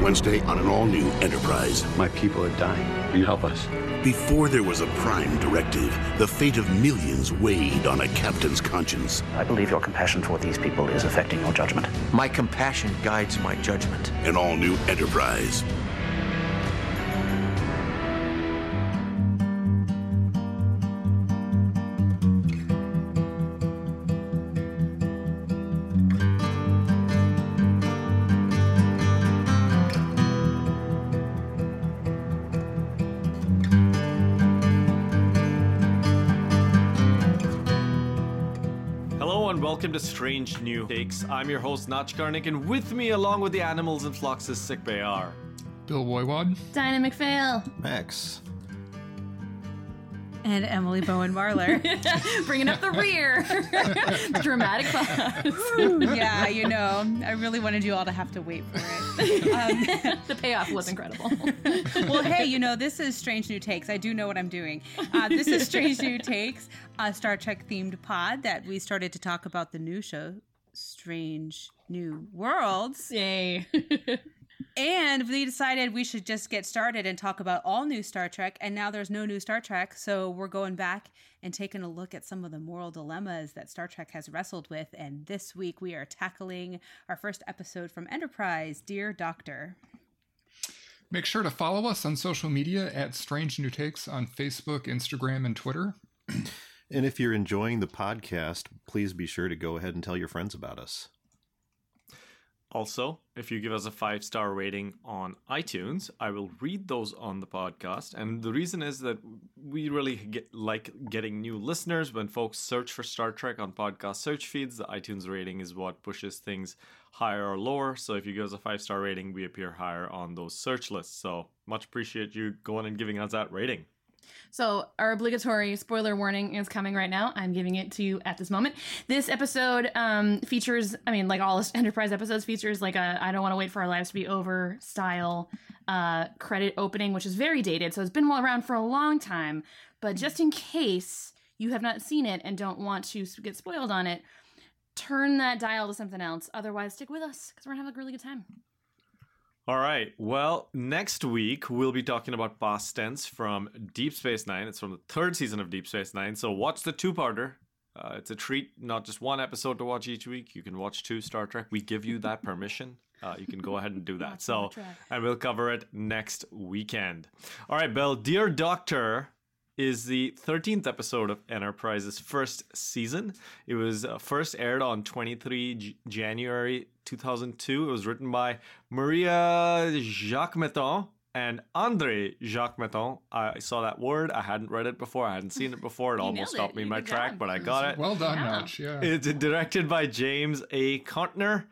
Wednesday on an all-new Enterprise. My people are dying. Will you help us? Before there was a prime directive, the fate of millions weighed on a captain's conscience. I believe your compassion for these people is affecting your judgment. My compassion guides my judgment. An all-new Enterprise. New Takes. I'm your host Nach Karnik, and with me, along with the animals in Phlox's sick bay, are Bill Woywad. Dinah McPhail. Max. And Emily Bowen Marler. Bringing up the rear. Dramatic pause. yeah, you know, I really wanted you all to have to wait for it. Um, the payoff was incredible. well, hey, you know, this is Strange New Takes. I do know what I'm doing. Uh, this is Strange New Takes, a Star Trek themed pod that we started to talk about the new show, Strange New Worlds. Yay. And we decided we should just get started and talk about all new Star Trek. And now there's no new Star Trek. So we're going back and taking a look at some of the moral dilemmas that Star Trek has wrestled with. And this week we are tackling our first episode from Enterprise Dear Doctor. Make sure to follow us on social media at Strange New Takes on Facebook, Instagram, and Twitter. And if you're enjoying the podcast, please be sure to go ahead and tell your friends about us. also, if you give us a five star rating on iTunes, I will read those on the podcast. And the reason is that we really get like getting new listeners when folks search for Star Trek on podcast search feeds. The iTunes rating is what pushes things higher or lower. So if you give us a five star rating, we appear higher on those search lists. So much appreciate you going and giving us that rating. So, our obligatory spoiler warning is coming right now. I'm giving it to you at this moment. This episode um, features, I mean, like all Enterprise episodes, features like a I don't want to wait for our lives to be over style uh, credit opening, which is very dated. So, it's been around for a long time. But just in case you have not seen it and don't want to get spoiled on it, turn that dial to something else. Otherwise, stick with us because we're going to have a really good time. All right. Well, next week we'll be talking about past tense from Deep Space Nine. It's from the third season of Deep Space Nine. So watch the two-parter. Uh, it's a treat, not just one episode to watch each week. You can watch two Star Trek. We give you that permission. Uh, you can go ahead and do that. So, and we'll cover it next weekend. All right, Bill. Dear Doctor is the 13th episode of Enterprise's first season. It was uh, first aired on 23 J- January 2002. It was written by Maria Jacquemetton and Andre Jacquemetton. I saw that word. I hadn't read it before. I hadn't seen it before. It almost nailed stopped it. me in my did track, good. but I got it. Well done, Yeah. Notch. Yeah. It's directed by James A. Contner.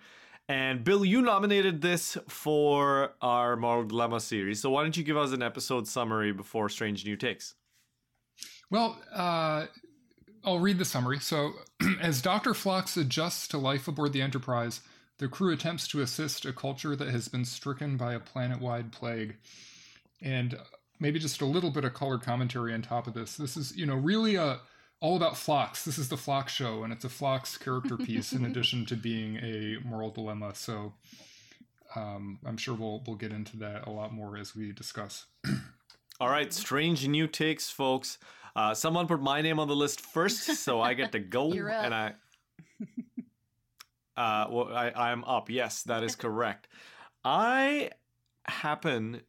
And Bill, you nominated this for our Moral Dilemma series. So why don't you give us an episode summary before Strange New Takes? Well, uh, I'll read the summary. So, as Dr. Phlox adjusts to life aboard the Enterprise, the crew attempts to assist a culture that has been stricken by a planet wide plague. And maybe just a little bit of color commentary on top of this. This is, you know, really a, all about Phlox. This is the Phlox show, and it's a Phlox character piece in addition to being a moral dilemma. So, um, I'm sure we'll we'll get into that a lot more as we discuss. All right, Strange New Takes, folks. Uh, someone put my name on the list first, so I get to go. You're up. And I, uh, well, I, I'm up. Yes, that is correct. I happen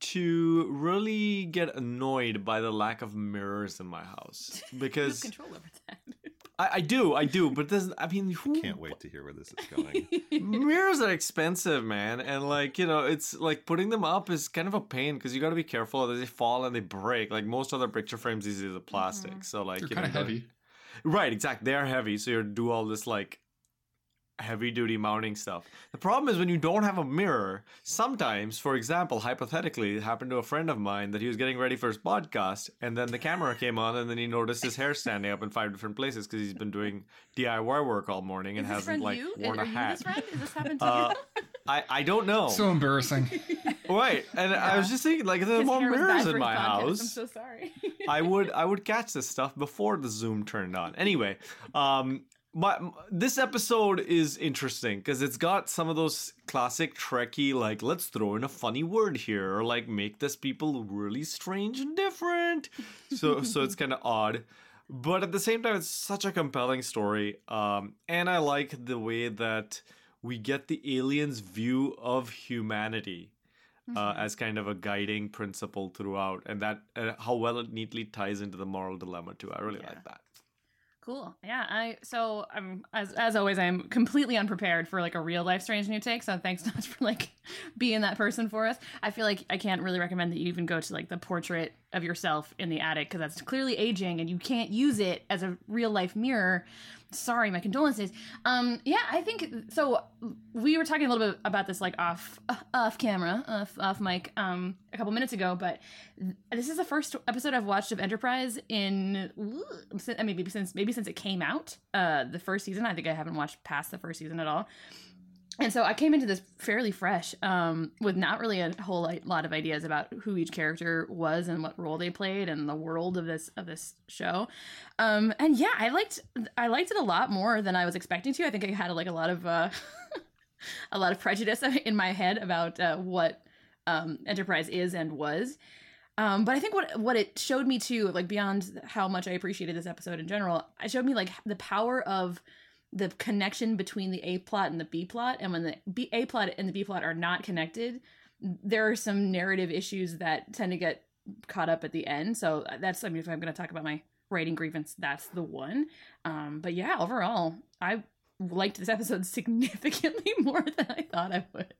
to really get annoyed by the lack of mirrors in my house because control over that. I, I do, I do, but this, I mean, who Can't wait to hear where this is going. mirrors are expensive, man, and like you know, it's like putting them up is kind of a pain because you got to be careful that they fall and they break. Like most other picture frames, these are the plastic, mm-hmm. so like They're you know, heavy. Right, exactly. They are heavy, so you do all this like heavy duty mounting stuff. The problem is when you don't have a mirror, sometimes, for example, hypothetically, it happened to a friend of mine that he was getting ready for his podcast, and then the camera came on, and then he noticed his hair standing up in five different places because he's been doing DIY work all morning and Is hasn't like you? worn Are a you hat. this friend? Is this happened to Uh, you? I, I don't know. So embarrassing. right, and I was just thinking, like, if there were His more hair was bad mirrors in my podcast. house. I'm so sorry. I would I would catch this stuff before the zoom turned on. Anyway, um my this episode is interesting because it's got some of those classic Trekkie like let's throw in a funny word here or like make this people really strange and different. So so it's kind of odd, but at the same time it's such a compelling story. Um, and I like the way that we get the aliens' view of humanity. Uh, as kind of a guiding principle throughout, and that uh, how well it neatly ties into the moral dilemma too. I really like that. Cool. Yeah. I so I'm as as always I'm completely unprepared for like a real life strange new take. So thanks so much for like being that person for us. I feel like I can't really recommend that you even go to like the portrait of yourself in the attic because that's clearly aging and you can't use it as a real life mirror. Sorry, my condolences. Um, yeah, I think so. We were talking a little bit about this like off uh, off camera, off off mic, um, a couple minutes ago. But th- this is the first episode I've watched of Enterprise in uh, I mean, maybe since maybe since it came out, uh, the first season. I think I haven't watched past the first season at all. And so I came into this fairly fresh, um, with not really a whole lot of ideas about who each character was and what role they played and the world of this of this show. Um, and yeah, I liked I liked it a lot more than I was expecting to. I think I had like a lot of uh, a lot of prejudice in my head about uh, what um, Enterprise is and was. Um, but I think what what it showed me too, like beyond how much I appreciated this episode in general, it showed me like the power of the connection between the A plot and the B plot, and when the B, A plot and the B plot are not connected, there are some narrative issues that tend to get caught up at the end. So that's I mean, if I'm going to talk about my writing grievance, that's the one. Um, but yeah, overall, I liked this episode significantly more than I thought I would.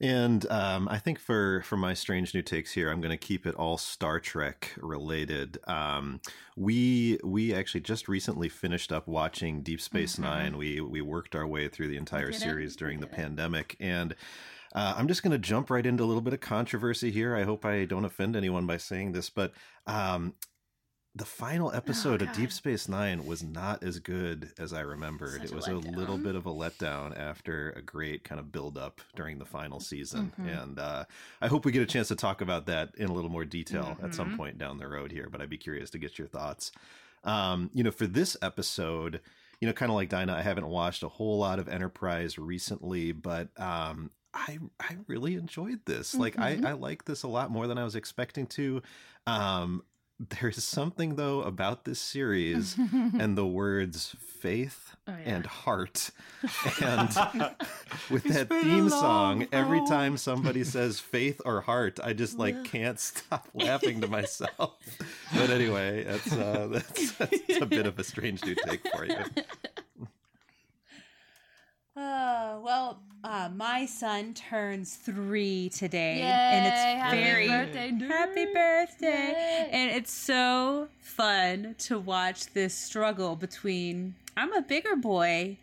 And um, I think for for my strange new takes here, I'm going to keep it all Star Trek related. Um, we we actually just recently finished up watching Deep Space Mhm. Nine. We we worked our way through the entire did it. series during the pandemic, and uh, I'm just going to jump right into a little bit of controversy here. I hope I don't offend anyone by saying this, but um, the final episode of Deep Space Nine was not as good as I remembered. Such it was a little bit of a letdown after a great kind of build up during the final season. Mhm. And uh, I hope we get a chance to talk about that in a little more detail at some Mhm. point down the road here, but I'd be curious to get your thoughts. Um, you know, for this episode, you know, kind of like Dinah, I haven't watched a whole lot of Enterprise recently, but um, I I really enjoyed this. Like Mhm. I, I like this a lot more than I was expecting to. Um, there's something though about this series and the words faith Oh, yeah. and heart and with It's that been a theme long song every time somebody says faith or heart i just like can't stop laughing to myself. But anyway that's uh that's, that's a bit of a strange new take for you Uh, well, uh, my son turns three today, Yay, and it's happy very birthday, dude. happy birthday, and it's so fun to watch this struggle between I'm a bigger boy,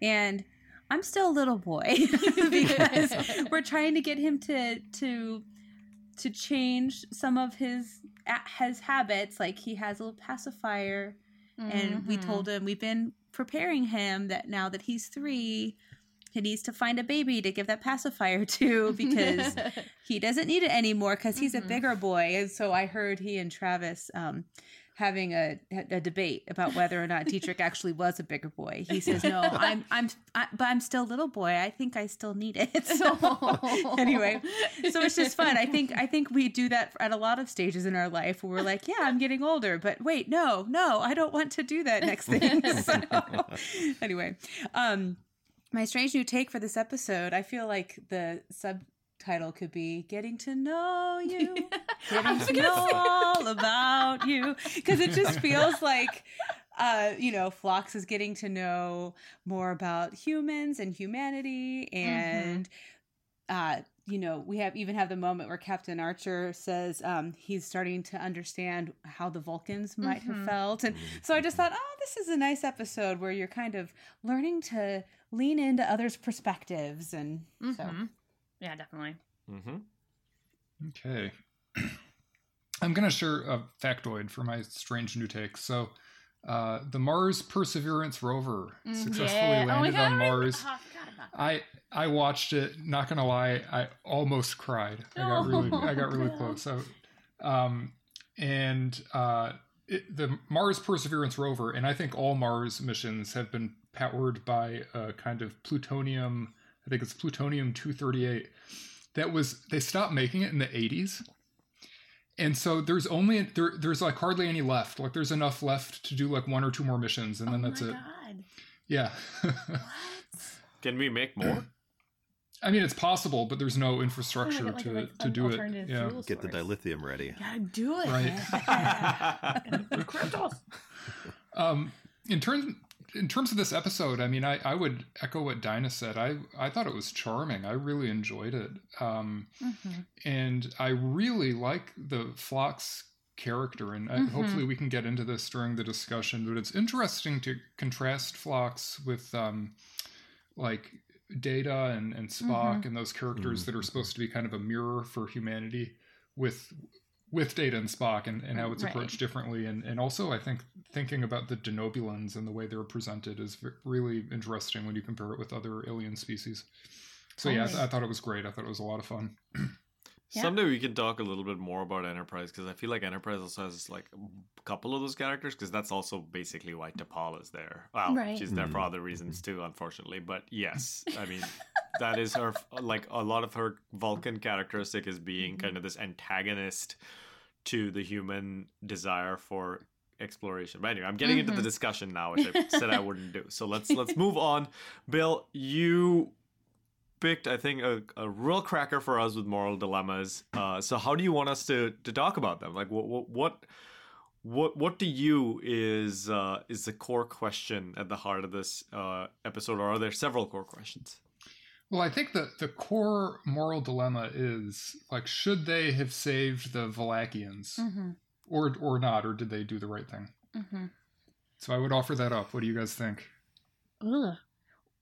and I'm still a little boy because we're trying to get him to to to change some of his his habits. Like he has a little pacifier, and we Mhm. told him we've been preparing him that now that he's three, he needs to find a baby to give that pacifier to because he doesn't need it anymore because he's a bigger boy. And so I heard he and Travis um, having a, a debate about whether or not Dietrich actually was a bigger boy. He says, "No, I'm, I'm, I, but I'm still a little boy. I think I still need it." So anyway, so it's just fun. I think I think we do that at a lot of stages in our life where we're like, "Yeah, I'm getting older, but wait, no, no, I don't want to do that next thing." So anyway, um, my strange new take for this episode, I feel like the subtitle could be "Getting to Know You." getting to know all about you. Because it just feels like uh you know Phlox is getting to know more about humans and humanity and uh you know we have even have the moment where captain archer says um he's starting to understand how the vulcans might Mhm. have felt. And so i just thought oh this is a nice episode where you're kind of learning to lean into others perspectives. And so Mhm. Yeah, definitely. Mm-hmm. Okay. I'm going to share a factoid for my strange new take. So, uh, the Mars Perseverance rover Mm, successfully yeah. Oh landed God, on I- Mars. oh, I forgot I I watched it. Not gonna lie, I almost cried. I got really I got really Oh, close. So, um, and uh, it, the Mars Perseverance rover, and I think all Mars missions have been powered by a kind of plutonium. I think it's plutonium two thirty eight. That was they stopped making it in the eighties, and so there's only there there's like hardly any left. Like there's enough left to do like one or two more missions, and then oh that's my it. God. Yeah. Can we make more? I mean, it's possible, but there's no infrastructure like- to, like to do it. Yeah. fuel Get the dilithium ready. Gotta do it. Right. Kryptos. Um, in terms in terms of this episode, I mean, I, I would echo what Dinah said. I I thought it was charming. I really enjoyed it, um, Mhm. and I really like the Phlox character. And I, Mhm. hopefully, we can get into this during the discussion. But it's interesting to contrast Phlox with um, like Data and, and Spock and those characters that are supposed to be kind of a mirror for humanity with with Data and Spock and, and how it's Right. approached differently. And, and also, I think thinking about the Denobulans and the way they're presented is v- really interesting when you compare it with other alien species. So, yeah, I, th- I thought it was great. I thought it was a lot of fun. Yeah. Someday we can talk a little bit more about Enterprise because I feel like Enterprise also has like a couple of those characters because that's also basically why T'Pol is there. Well, Right. she's there for mm-hmm. other reasons too, unfortunately. But yes, I mean that is her like a lot of her Vulcan characteristic is being mm-hmm. kind of this antagonist to the human desire for exploration. But anyway, I'm getting into the Mhm. discussion now, which I said I wouldn't do. So let's let's move on. Bill, you picked, I think, a, a real cracker for us with moral dilemmas. Uh, so how do you want us to, to talk about them? Like, what what what what, what to you is uh, is the core question at the heart of this uh, episode, or are there several core questions? Well, I think that the core moral dilemma is like, should they have saved the Valakians Mm-hmm. or, or not, or did they do the right thing? Mm-hmm. So I would offer that up. What do you guys think? Ugh.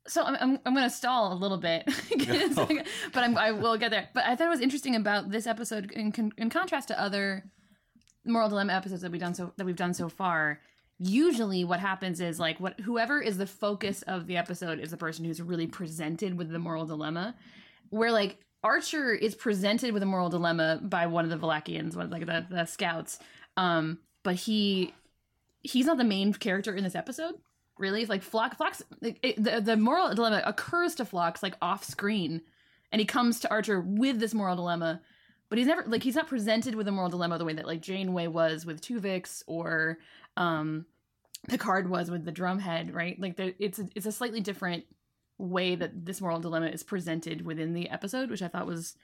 So I'm, I'm, I'm going to stall a little bit, but I'm, I will get there. But I thought it was interesting about this episode in, con- in contrast to other moral dilemma episodes that we've done so that we've done so far. Usually, what happens is like what whoever is the focus of the episode is the person who's really presented with the moral dilemma. Where like Archer is presented with a moral dilemma by one of the Valakians, one of like the, the scouts, um, but he he's not the main character in this episode really like like, it, the, the moral dilemma occurs to Phlox like off screen and he comes to Archer with this moral dilemma but he's never like he's not presented with a moral dilemma the way that like Janeway was with Tuvix or um Picard was with the drumhead right like there, it's a, it's a slightly different way that this moral dilemma is presented within the episode which I thought was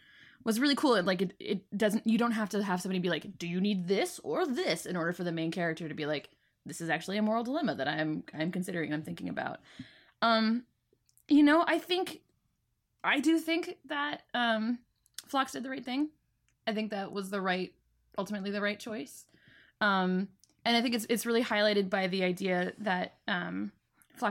was really cool. And like it, it doesn't you don't have to have somebody be like, do you need this or this in order for the main character to be like, this is actually a moral dilemma that I'm I'm considering, I'm thinking about. Um, you know, I think I do think that um Phlox did the right thing. I think that was the right ultimately the right choice. Um and I think it's it's really highlighted by the idea that um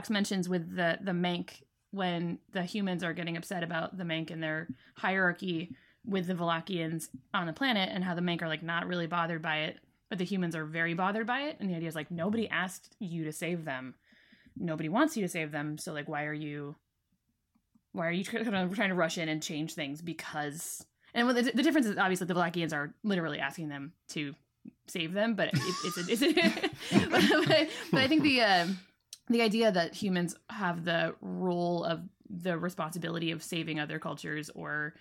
mentions with the the Mank when the humans are getting upset about the Mank and their hierarchy with the Valakians on the planet and how the Mank are like not really bothered by it, but the humans are very bothered by it. And the idea is like nobody asked you to save them. Nobody wants you to save them. So like why are you why are you trying to, rush in and change things because and the, the difference is obviously the Valakians are literally asking them to save them, but it, it's a, it's a but, but, but I think the uh, the idea that humans have the role of the responsibility of saving other cultures or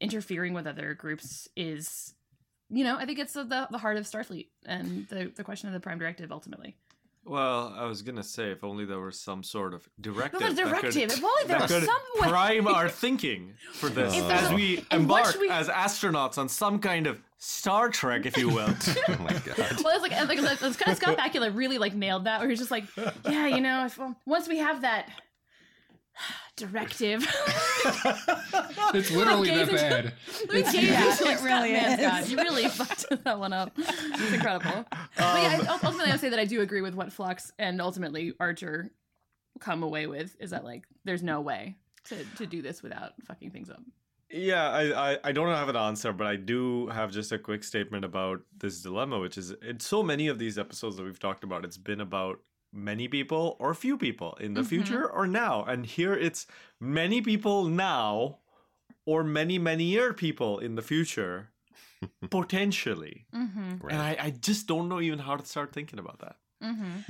interfering with other groups is you know i think it's the, the heart of starfleet and the, the question of the prime directive ultimately Well, I was gonna say if only there was some sort of directive. A that could- directive, if only there was some way- prime our thinking for this there's as we embark we- as astronauts on some kind of Star Trek, if you will. oh my god. well it's like, like it's kind of scott bakula really like nailed that where he's just like yeah you know if well, once we have that directive It's literally that Gazing- bad. We It's- gave Yeah, you to, it really Scott is. Manscott. You really fucked that one up. It's incredible. but yeah, I- um, ultimately, I would say that I do agree with what Phlox and ultimately Archer come away with is that like there's no way to, to do this without fucking things up. Yeah, I, I, I don't have an answer, but I do have just a quick statement about this dilemma, which is in so many of these episodes that we've talked about, it's been about many people or few people in the Mhm. future or now. And here it's many people now or many, many year people in the future. potentially. Mm-hmm. And I, I just don't know even how to start thinking about that. Mm-hmm.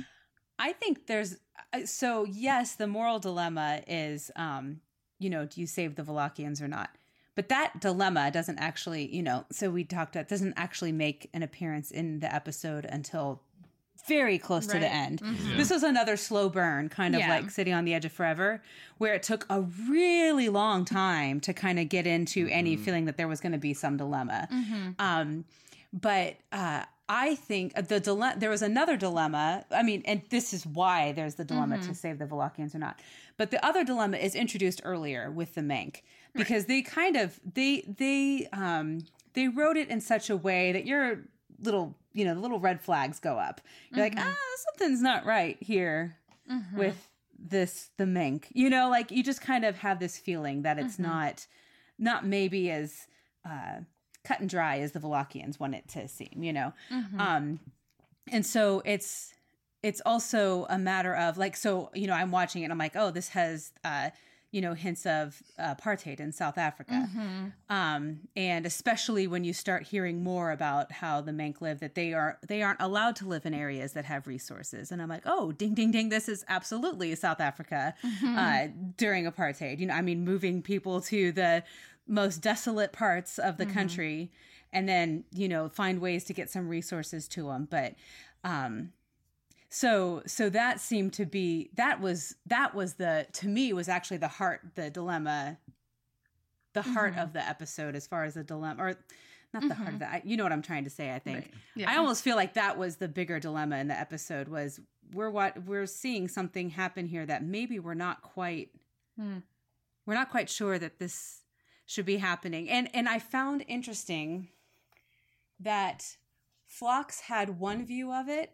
I think there's uh, so yes, the moral dilemma is, um, you know, do you save the Valakians or not? But that dilemma doesn't actually, you know, so we talked about doesn't actually make an appearance in the episode until very close to the Right. end. Mhm. This was another slow burn, kind of Yeah. like City on the Edge of Forever, where it took a really long time to kind of get into any feeling that there was going to be some dilemma. Mm-hmm. Um, but uh, I think the dilemma. There was another dilemma. I mean, and this is why there's the dilemma to save the Valakians or not. But the other dilemma is introduced earlier with the Mank because they kind of they they um they wrote it in such a way that your little you know the little red flags go up. You're like, ah, something's not right here with this the Menk. You know like you just kind of have this feeling that it's not not maybe as uh cut and dry as the Valakians want it to seem you know? Um and so it's it's also a matter of like so you know i'm watching it and i'm like oh this has uh you know hints of apartheid in south africa. Um and especially when you start hearing more about how the Mank live that they are they aren't allowed to live in areas that have resources. And i'm like oh ding ding ding this is absolutely south africa uh during apartheid. You know i mean moving people to the most desolate parts of the country and then you know find ways to get some resources to them but um so so that seemed to be that was that was the to me was actually the heart the dilemma the heart of the episode as far as the dilemma or not the heart of that you know what i'm trying to say i think. Yeah. i almost feel like that was the bigger dilemma in the episode was we're what we're seeing something happen here that maybe we're not quite Hmm. we're not quite sure that this should be happening. And and i found interesting that Phlox had one view of it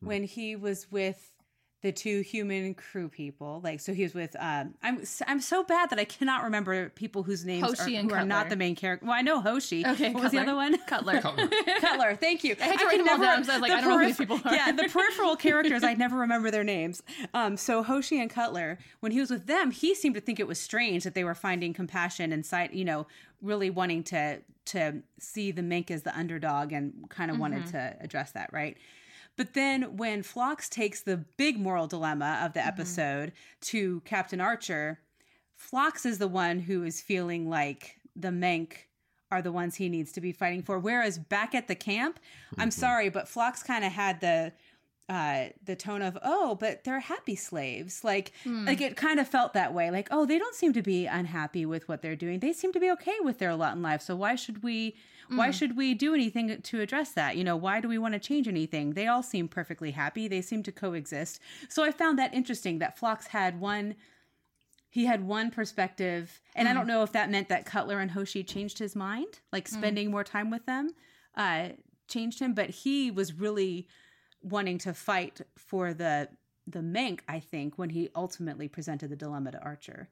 when he was with the two human crew people. Like, so he was with. Um, I'm I'm so bad that I cannot remember people whose names Hoshi are, and who are not the main character. Well, I know Hoshi. Okay, what was the other one? Cutler. Cutler. Cutler. Thank you. I had to write could them all down, so I was like, the I don't know who these people are. Yeah, the peripheral characters, I never remember their names. Um, so Hoshi and Cutler, when he was with them, he seemed to think it was strange that they were finding compassion and side, you know, really wanting to to see the Menk as the underdog and kind of wanted to address that, right? But then when Phlox takes the big moral dilemma of the mm-hmm. episode to Captain Archer, Phlox is the one who is feeling like the Menk are the ones he needs to be fighting for. Whereas back at the camp, I'm mm-hmm. sorry, but Phlox kind of had the uh the tone of oh but they're happy slaves. Like hmm. like it kind of felt that way. Like oh they don't seem to be unhappy with what they're doing. They seem to be okay with their lot in life. So why should we why mm. should we do anything to address that? You know why do we want to change anything? They all seem perfectly happy. They seem to coexist. So i found that interesting that Phlox had one he had one perspective and i mm. don't know if that meant that cutler and hoshi changed his mind like mm. spending more time with them uh changed him but he was really wanting to fight for the the Menk, I think, when he ultimately presented the dilemma to Archer.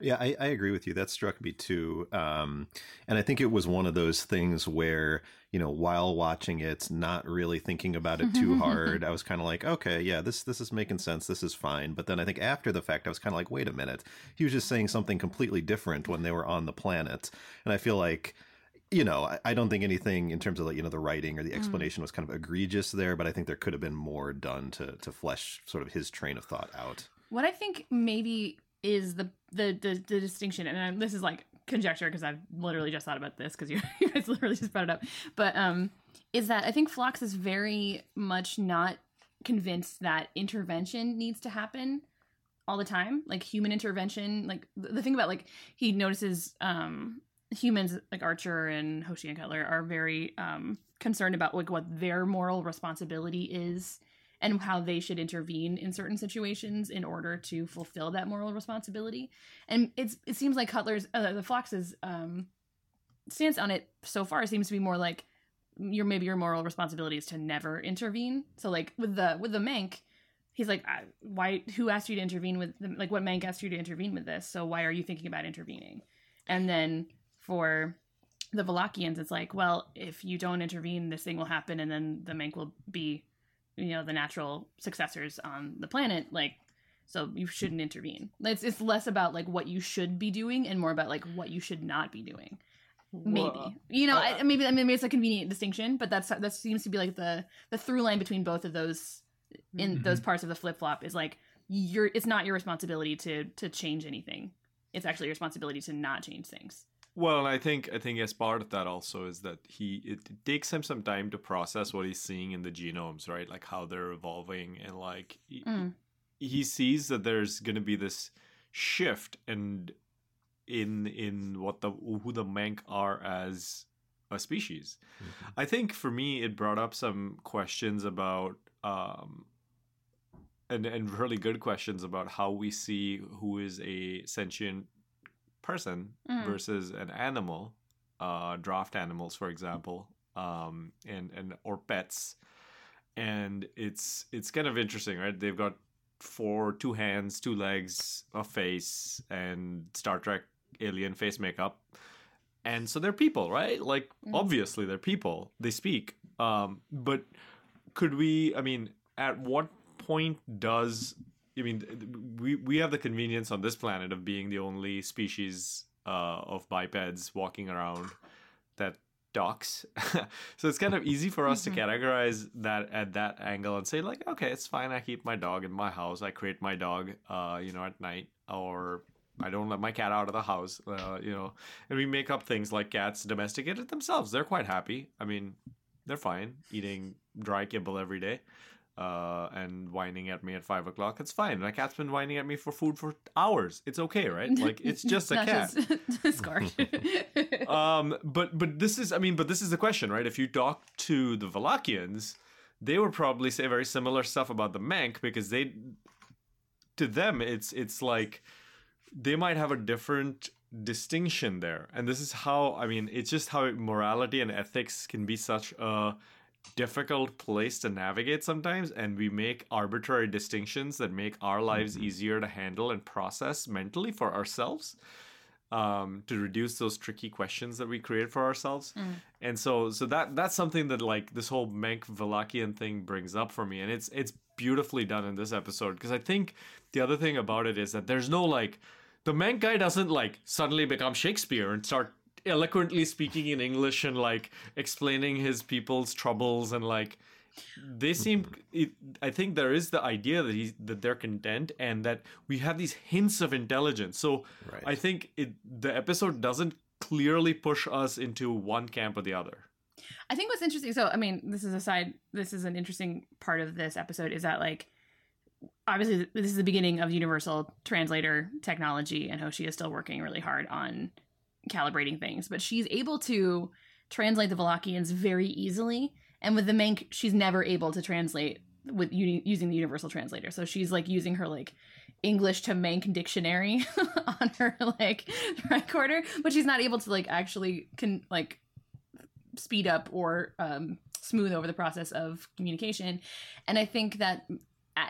Yeah, I, I agree with you. That struck me too. Um, and I think it was one of those things where, you know, while watching it, not really thinking about it too hard, I was kind of like, okay, yeah, this this is making sense. This is fine. But then I think after the fact, I was kind of like, wait a minute. He was just saying something completely different when they were on the planet. And I feel like you know, I, I don't think anything in terms of like, you know, the writing or the explanation was kind of egregious there, but I think there could have been more done to to flesh sort of his train of thought out. What I think maybe is the the the, the distinction, and I'm, this is like conjecture because I've literally just thought about this because you, you guys literally just brought it up, but um, is that I think Phlox is very much not convinced that intervention needs to happen all the time, like human intervention. Like the, the thing about like he notices um humans like Archer and Hoshi and Cutler are very um concerned about like what their moral responsibility is and how they should intervene in certain situations in order to fulfill that moral responsibility. And it's it seems like Cutler's uh, the Phlox's um stance on it so far seems to be more like your maybe your moral responsibility is to never intervene. So like with the with the Mank, he's like, why? Who asked you to intervene with? The, like, what Mank asked you to intervene with this? So why are you thinking about intervening? And then for the Valakians, it's like, well, if you don't intervene, this thing will happen, and then the Mank will be, you know, the natural successors on the planet. Like, so you shouldn't intervene. It's it's less about like what you should be doing and more about like what you should not be doing. maybe Well, you know uh, I, maybe I mean maybe it's a convenient distinction, but that's that seems to be like the the through line between both of those in Mhm. those parts of the flip flop is like you're it's not your responsibility to to change anything. It's actually your responsibility to not change things. Well, and I think I think as part of that also is that he it, it takes him some time to process what he's seeing in the genomes, right? Like how they're evolving, and like he, Mm. he sees that there's going to be this shift and in in what the who the Mank are as a species. I think for me it brought up some questions about um and and really good questions about how we see who is a sentient person Mm. versus an animal, uh draft animals for example, um and and or pets. And it's it's kind of interesting, right? They've got four two hands, two legs, a face and Star Trek alien face makeup. And so they're people, right? Like Mhm. obviously they're people. They speak. Um but could we I mean at what point does I mean we we have the convenience on this planet of being the only species uh of bipeds walking around that talks. so it's kind of easy for us to categorize that at that angle and say like okay, it's fine I keep my dog in my house. I create my dog uh you know at night or I don't let my cat out of the house, uh, you know, and we make up things like cats domesticated themselves. They're quite happy. I mean, they're fine eating dry kibble every day uh, and whining at me at five o'clock. It's fine. My cat's been whining at me for food for hours. It's okay, right? Like it's just a cat. just um, but but this is I mean, but this is the question, right? If you talk to the Valakians, they would probably say very similar stuff about the Mank because they to them it's it's like they might have a different distinction there. And this is how I mean, it's just how morality and ethics can be such a difficult place to navigate sometimes and we make arbitrary distinctions that make our lives easier to handle and process mentally for ourselves um, to reduce those tricky questions that we create for ourselves. And so so that that's something that like this whole Mank Valakian thing brings up for me. And it's it's beautifully done in this episode. Because I think the other thing about it is that there's no like the Mank guy doesn't like suddenly become Shakespeare and start eloquently speaking in English and like explaining his people's troubles and like they seem it, i think there is the idea that he that they're content and that we have these hints of intelligence so Right. i think it the episode doesn't clearly push us into one camp or the other I think what's interesting. So, I mean, this is a side. This is an interesting part of this episode. Is that like, obviously, this is the beginning of universal translator technology, and Hoshi is still working really hard on calibrating things. But she's able to translate the Valakians very easily, and with the Mank, she's never able to translate with u- using the universal translator. So she's like using her like English to Mank dictionary on her like recorder, but she's not able to like actually can like speed up or um, smooth over the process of communication. And I think that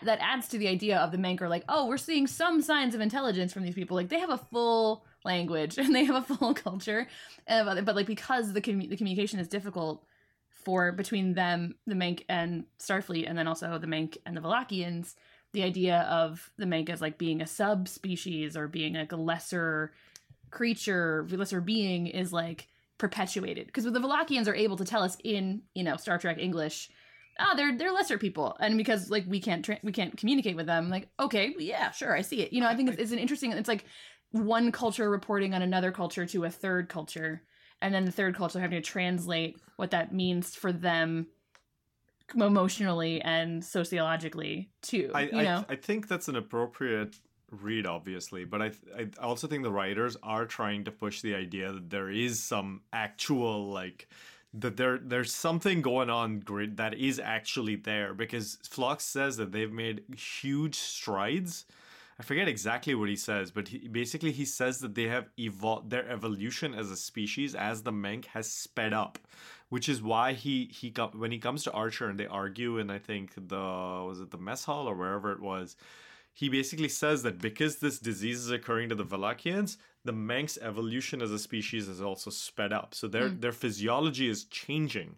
that adds to the idea of the Manker, like, oh, we're seeing some signs of intelligence from these people. Like they have a full language and they have a full culture, uh, but, like because the commu- the communication is difficult for between them, the Mank and Starfleet, and then also the Mank and the Valakians. The idea of the Mank as like being a subspecies or being like a lesser creature, lesser being is like perpetuated because the Valakians are able to tell us in you know Star Trek English, ah, they're they're lesser people, and because like we can't tra- we can't communicate with them, like okay, yeah, sure, I see it. You know, I think it's, it's an interesting. It's like one culture reporting on another culture to a third culture, and then the third culture having to translate what that means for them emotionally and sociologically too. I, you know, I, I think that's an appropriate read, obviously, but I, I also think the writers are trying to push the idea that there is some actual like that there there's something going on grid that is actually there because Phlox says that they've made huge strides. I forget exactly what he says, but he, basically he says that they have evolved their evolution as a species as the Menk has sped up, which is why he he when he comes to Archer and they argue and I think the was it the mess hall or wherever it was, he basically says that because this disease is occurring to the Valakians, the Menk's evolution as a species has also sped up. So their hmm. their physiology is changing.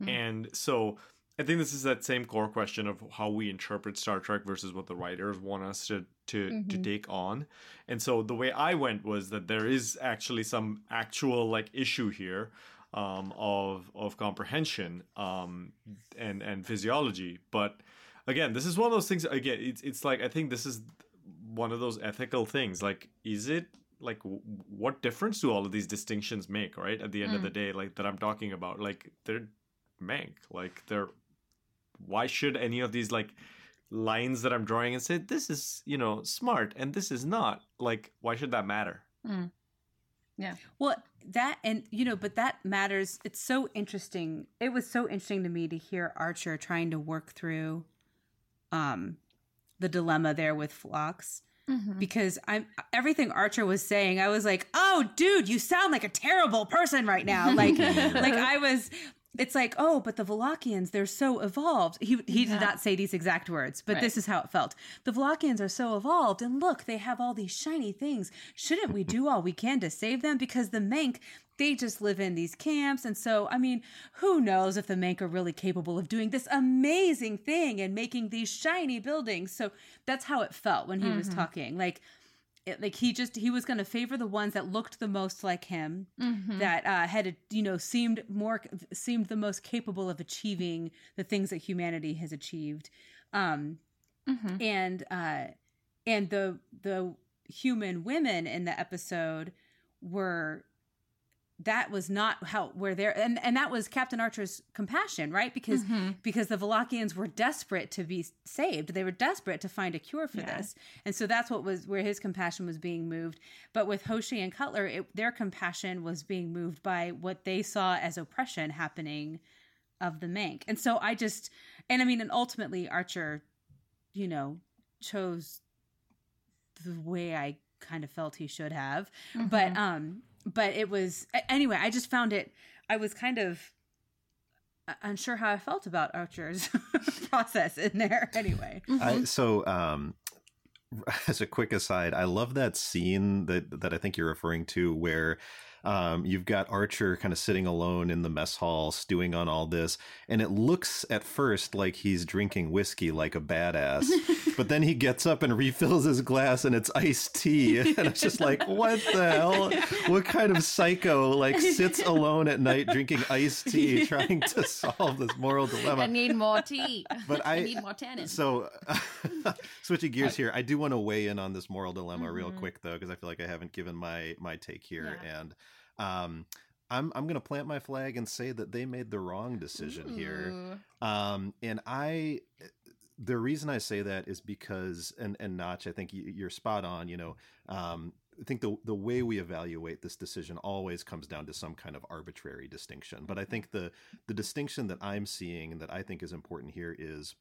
Hmm. And so I think this is that same core question of how we interpret Star Trek versus what the writers want us to to mm-hmm. to take on. And so the way I went was that there is actually some actual like issue here um, of of comprehension um, and and physiology. But again, this is one of those things. Again, it's it's like I think this is one of those ethical things. Like, is it like what difference do all of these distinctions make? Right at the end mm. of the day, like that I'm talking about, like they're mank. Like they're why should any of these like lines that I'm drawing and say this is you know smart and this is not like why should that matter? Mm. Yeah. Well, that and you know, but that matters. It's so interesting. It was so interesting to me to hear Archer trying to work through um the dilemma there with Phlox. Mm-hmm. Because I'm everything Archer was saying, I was like, "Oh, dude, you sound like a terrible person right now." Like, like I was it's like, oh, but the Valakians, they're so evolved. He he yeah. did not say these exact words, but right. this is how it felt. The Valakians are so evolved, and look, they have all these shiny things. Shouldn't we do all we can to save them? Because the Menk, they just live in these camps, and so I mean, who knows if the Menk are really capable of doing this amazing thing and making these shiny buildings? So that's how it felt when he mm-hmm. was talking. Like it, like he just he was going to favor the ones that looked the most like him mm-hmm. that uh, had you know seemed more seemed the most capable of achieving the things that humanity has achieved um mm-hmm. and uh and the the human women in the episode were that was not how where there and and that was Captain Archer's compassion, right? Because mm-hmm. because the Valakians were desperate to be saved. They were desperate to find a cure for yeah. this. And so that's what was where his compassion was being moved. But with Hoshi and Cutler, it, their compassion was being moved by what they saw as oppression happening of the Mank. And so I just and I mean and ultimately Archer, you know, chose the way I kind of felt he should have. Mm-hmm. But um but it was anyway. I just found it. I was kind of unsure how I felt about Archer's process in there. Anyway, mm-hmm. I, so um, as a quick aside, I love that scene that that I think you're referring to where um, you've got Archer kind of sitting alone in the mess hall, stewing on all this, and it looks at first like he's drinking whiskey like a badass, but then he gets up and refills his glass, and it's iced tea, and it's just like, what the hell? What kind of psycho like sits alone at night drinking iced tea, trying to solve this moral dilemma? I need more tea. But I, I need more tannin. So, switching gears here, I do want to weigh in on this moral dilemma mm-hmm. real quick though, because I feel like I haven't given my my take here, yeah. and um, I'm I'm gonna plant my flag and say that they made the wrong decision Ooh. here. Um, and I, the reason I say that is because, and and Notch, I think you're spot on. You know, um, I think the the way we evaluate this decision always comes down to some kind of arbitrary distinction. But I think the the distinction that I'm seeing and that I think is important here is.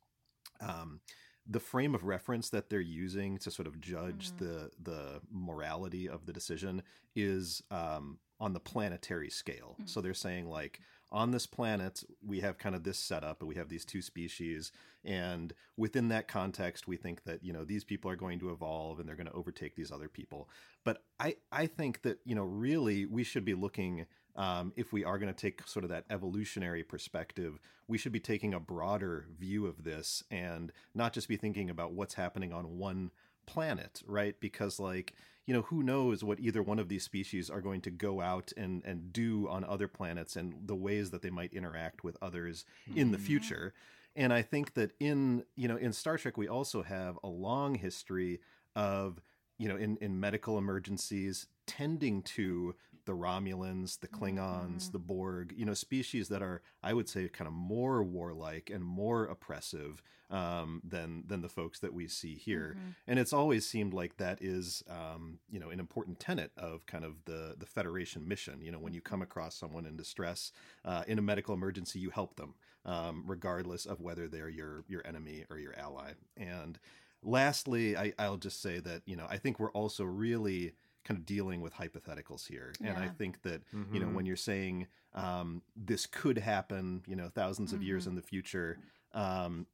Um, the frame of reference that they're using to sort of judge mm-hmm. the the morality of the decision is um, on the planetary scale. Mm-hmm. So they're saying like on this planet we have kind of this setup and we have these two species and within that context we think that you know these people are going to evolve and they're going to overtake these other people but i i think that you know really we should be looking um, if we are going to take sort of that evolutionary perspective, we should be taking a broader view of this and not just be thinking about what's happening on one planet, right? Because, like, you know, who knows what either one of these species are going to go out and, and do on other planets and the ways that they might interact with others mm-hmm. in the mm-hmm. future. And I think that in, you know, in Star Trek, we also have a long history of, you know, in, in medical emergencies tending to the Romulans, the Klingons, mm-hmm. the Borg, you know, species that are, I would say, kind of more warlike and more oppressive um, than than the folks that we see here. Mm-hmm. And it's always seemed like that is, um, you know, an important tenet of kind of the the Federation mission. You know, when you come across someone in distress uh, in a medical emergency, you help them, um, regardless of whether they're your your enemy or your ally. And lastly, I, I'll just say that you know I think we're also really kind of dealing with hypotheticals here. Yeah. And I think that, mm-hmm. you know, when mm-hmm. you're saying um, this could happen, you know, 1000s of mm-hmm. years in the future, um,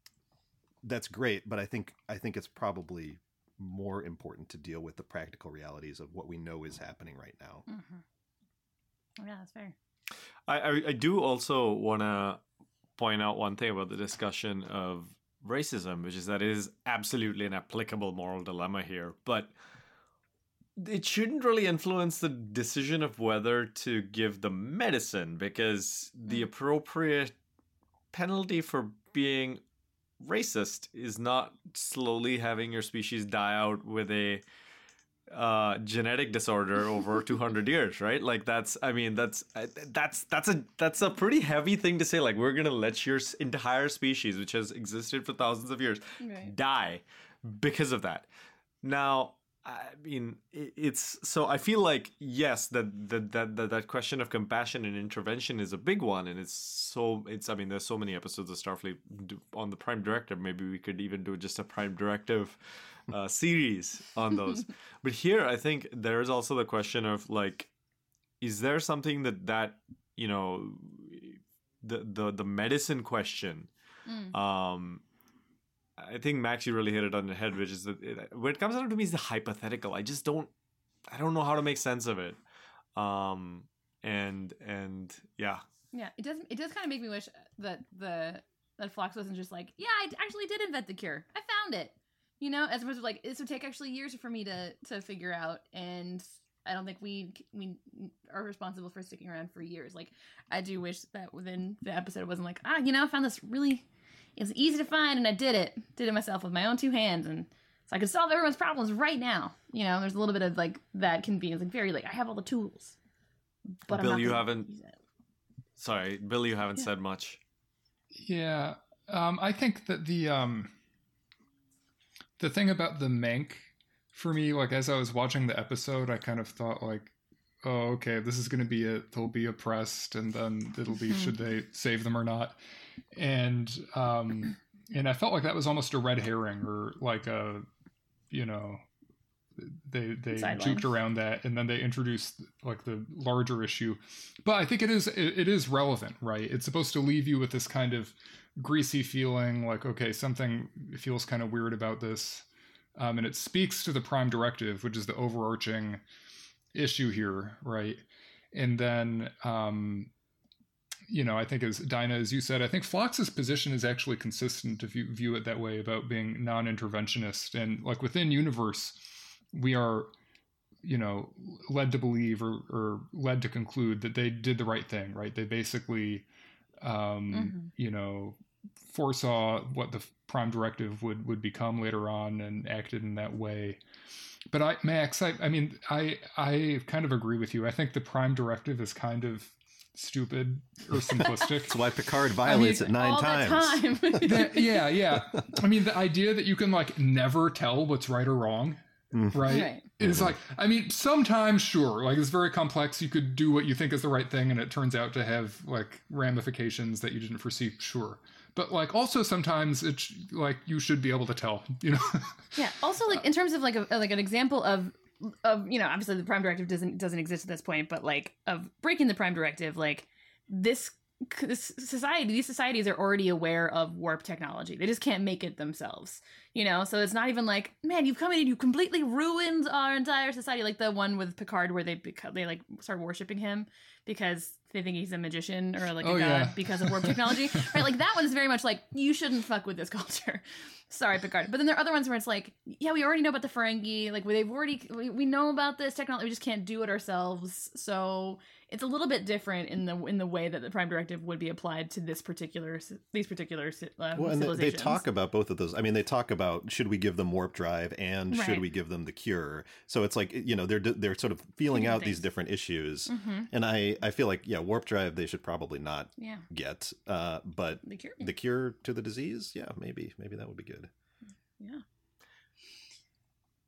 that's great. But I think, I think it's probably more important to deal with the practical realities of what we know is happening right now. Mm-hmm. Yeah, that's fair. I, I, I do also want to point out one thing about the discussion of racism, which is that it is absolutely an applicable moral dilemma here, but it shouldn't really influence the decision of whether to give the medicine because the appropriate penalty for being racist is not slowly having your species die out with a uh, genetic disorder over 200 years right? Like that's i mean that's that's that's a that's a pretty heavy thing to say like we're gonna let your entire species which has existed for thousands of years Right. die because of that. Now i mean it's so i feel like yes that that that that, that question of compassion and intervention is a big one and it's so it's i mean there's so many episodes of starfleet on the prime directive maybe we could even do just a prime directive uh, series on those but here i think there is also the question of like is there something that that you know the the the medicine question Mm. um I think Max, you really hit it on the head, which is that it, when it comes down to me, is the hypothetical. I just don't, I don't know how to make sense of it. Um, and and yeah, Yeah, it does. It does kind of make me wish that the that Phlox wasn't just like, yeah, I actually did invent the cure. I found it. You know, as opposed to like this would take actually years for me to to figure out, and I don't think we we are responsible for sticking around for years. Like, I do wish that within the episode it wasn't like, ah, you know, I found this really. It was easy to find, and I did it. Did it myself with my own two hands, and so I could solve everyone's problems right now. You know, there's a little bit of like that convenience, like very like I have all the tools. But I'm Bill, not you haven't. use it. Sorry, Bill, you haven't said much. Yeah, um, I think that the um, the thing about the Menk for me, like as I was watching the episode, I kind of thought like, oh, okay, this is going to be it. They'll be oppressed, and then it'll be should they save them or not, and um, and I felt like that was almost a red herring or like a, you know. They they Sideline. juked around that, and then they introduced like the larger issue. But I think it is it, it is relevant, right? It's supposed to leave you with this kind of greasy feeling like okay something feels kind of weird about this um, and it speaks to the prime directive which is the overarching issue here right and then um, you know i think as dinah as you said i think Phlox's position is actually consistent if you view it that way about being non-interventionist and like within universe we are you know led to believe or, or led to conclude that they did the right thing right they basically um, Mhm. you know, foresaw what the prime directive would would become later on and acted in that way. But I, Max, I, I mean, I I kind of agree with you. I think the prime directive is kind of stupid or simplistic. That's why Picard violates it nine all times. the time. That- yeah, yeah. I mean, the idea that you can like never tell what's right or wrong, mm-hmm. right? Right. Is like, I mean, sometimes sure, like it's very complex. You could do what you think is the right thing, and it turns out to have like ramifications that you didn't foresee. Sure, but like also sometimes it's like you should be able to tell. You know, Yeah. Also, like uh, in terms of like a like an example of of you know obviously the prime directive doesn't doesn't exist at this point, but like of breaking the prime directive, like this this society these societies are already aware of warp technology. They just can't make it themselves you know? So it's not even like man you've come in and you completely ruined our entire society like the one with picard where they they like start worshiping him because they think he's a magician or like a Oh, god yeah. because of warp technology right? Like that one is very much like you shouldn't fuck with this culture. Sorry picard. But then there are other ones where it's like yeah we already know about the ferengi like they've already we, we know about this technology we just can't do it ourselves. So it's a little bit different in the in the way that the prime directive would be applied to this particular these particular uh, Well, and they, talk about both of those. I mean, they talk about should we give them warp drive and should we give them the cure. So it's like you know they're they're sort of feeling out these different issues, Mhm. and I I feel like yeah, warp drive they should probably not Yeah. get, uh, but The cure. the cure to the disease, yeah, maybe maybe that would be good. yeah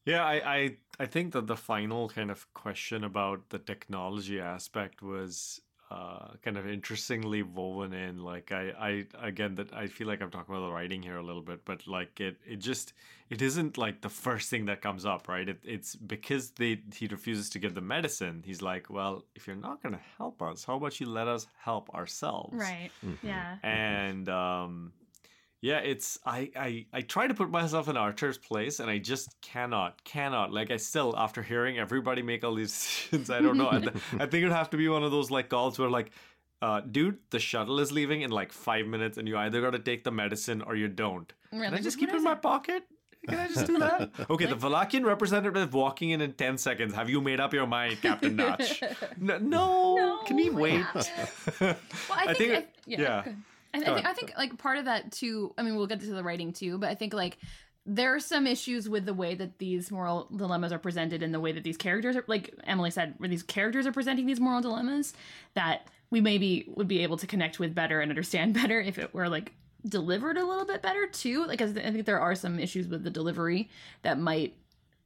Yeah, I, I I think that the final kind of question about the technology aspect was uh, kind of interestingly woven in. Like I, I again that I feel like I'm talking about the writing here a little bit, but like it it just it isn't like the first thing that comes up, right? It, it's because they he refuses to give the medicine. He's like, well, if you're not gonna help us, how about you let us help ourselves? right yeah and um yeah it's I, I i try to put myself in archer's place and i just cannot cannot like i still after hearing everybody make all these decisions i don't know I, th- I think it'd have to be one of those like calls where like uh, dude, the shuttle is leaving in like five minutes, and you either got to take the medicine or you don't. Really? Can I just What keep it in my pocket? Can I just do that? Okay, the Valakian representative walking in in 10 seconds. Have you made up your mind, Captain Notch? no, no, No, can we wait? Well, I think, I- yeah. yeah. I, I think. I think like part of that too. I mean, we'll get to the writing too, but I think like there are some issues with the way that these moral dilemmas are presented and the way that these characters are like Emily said, where these characters are presenting these moral dilemmas that we maybe would be able to connect with better and understand better if it were like delivered a little bit better too. Like I think there are some issues with the delivery that might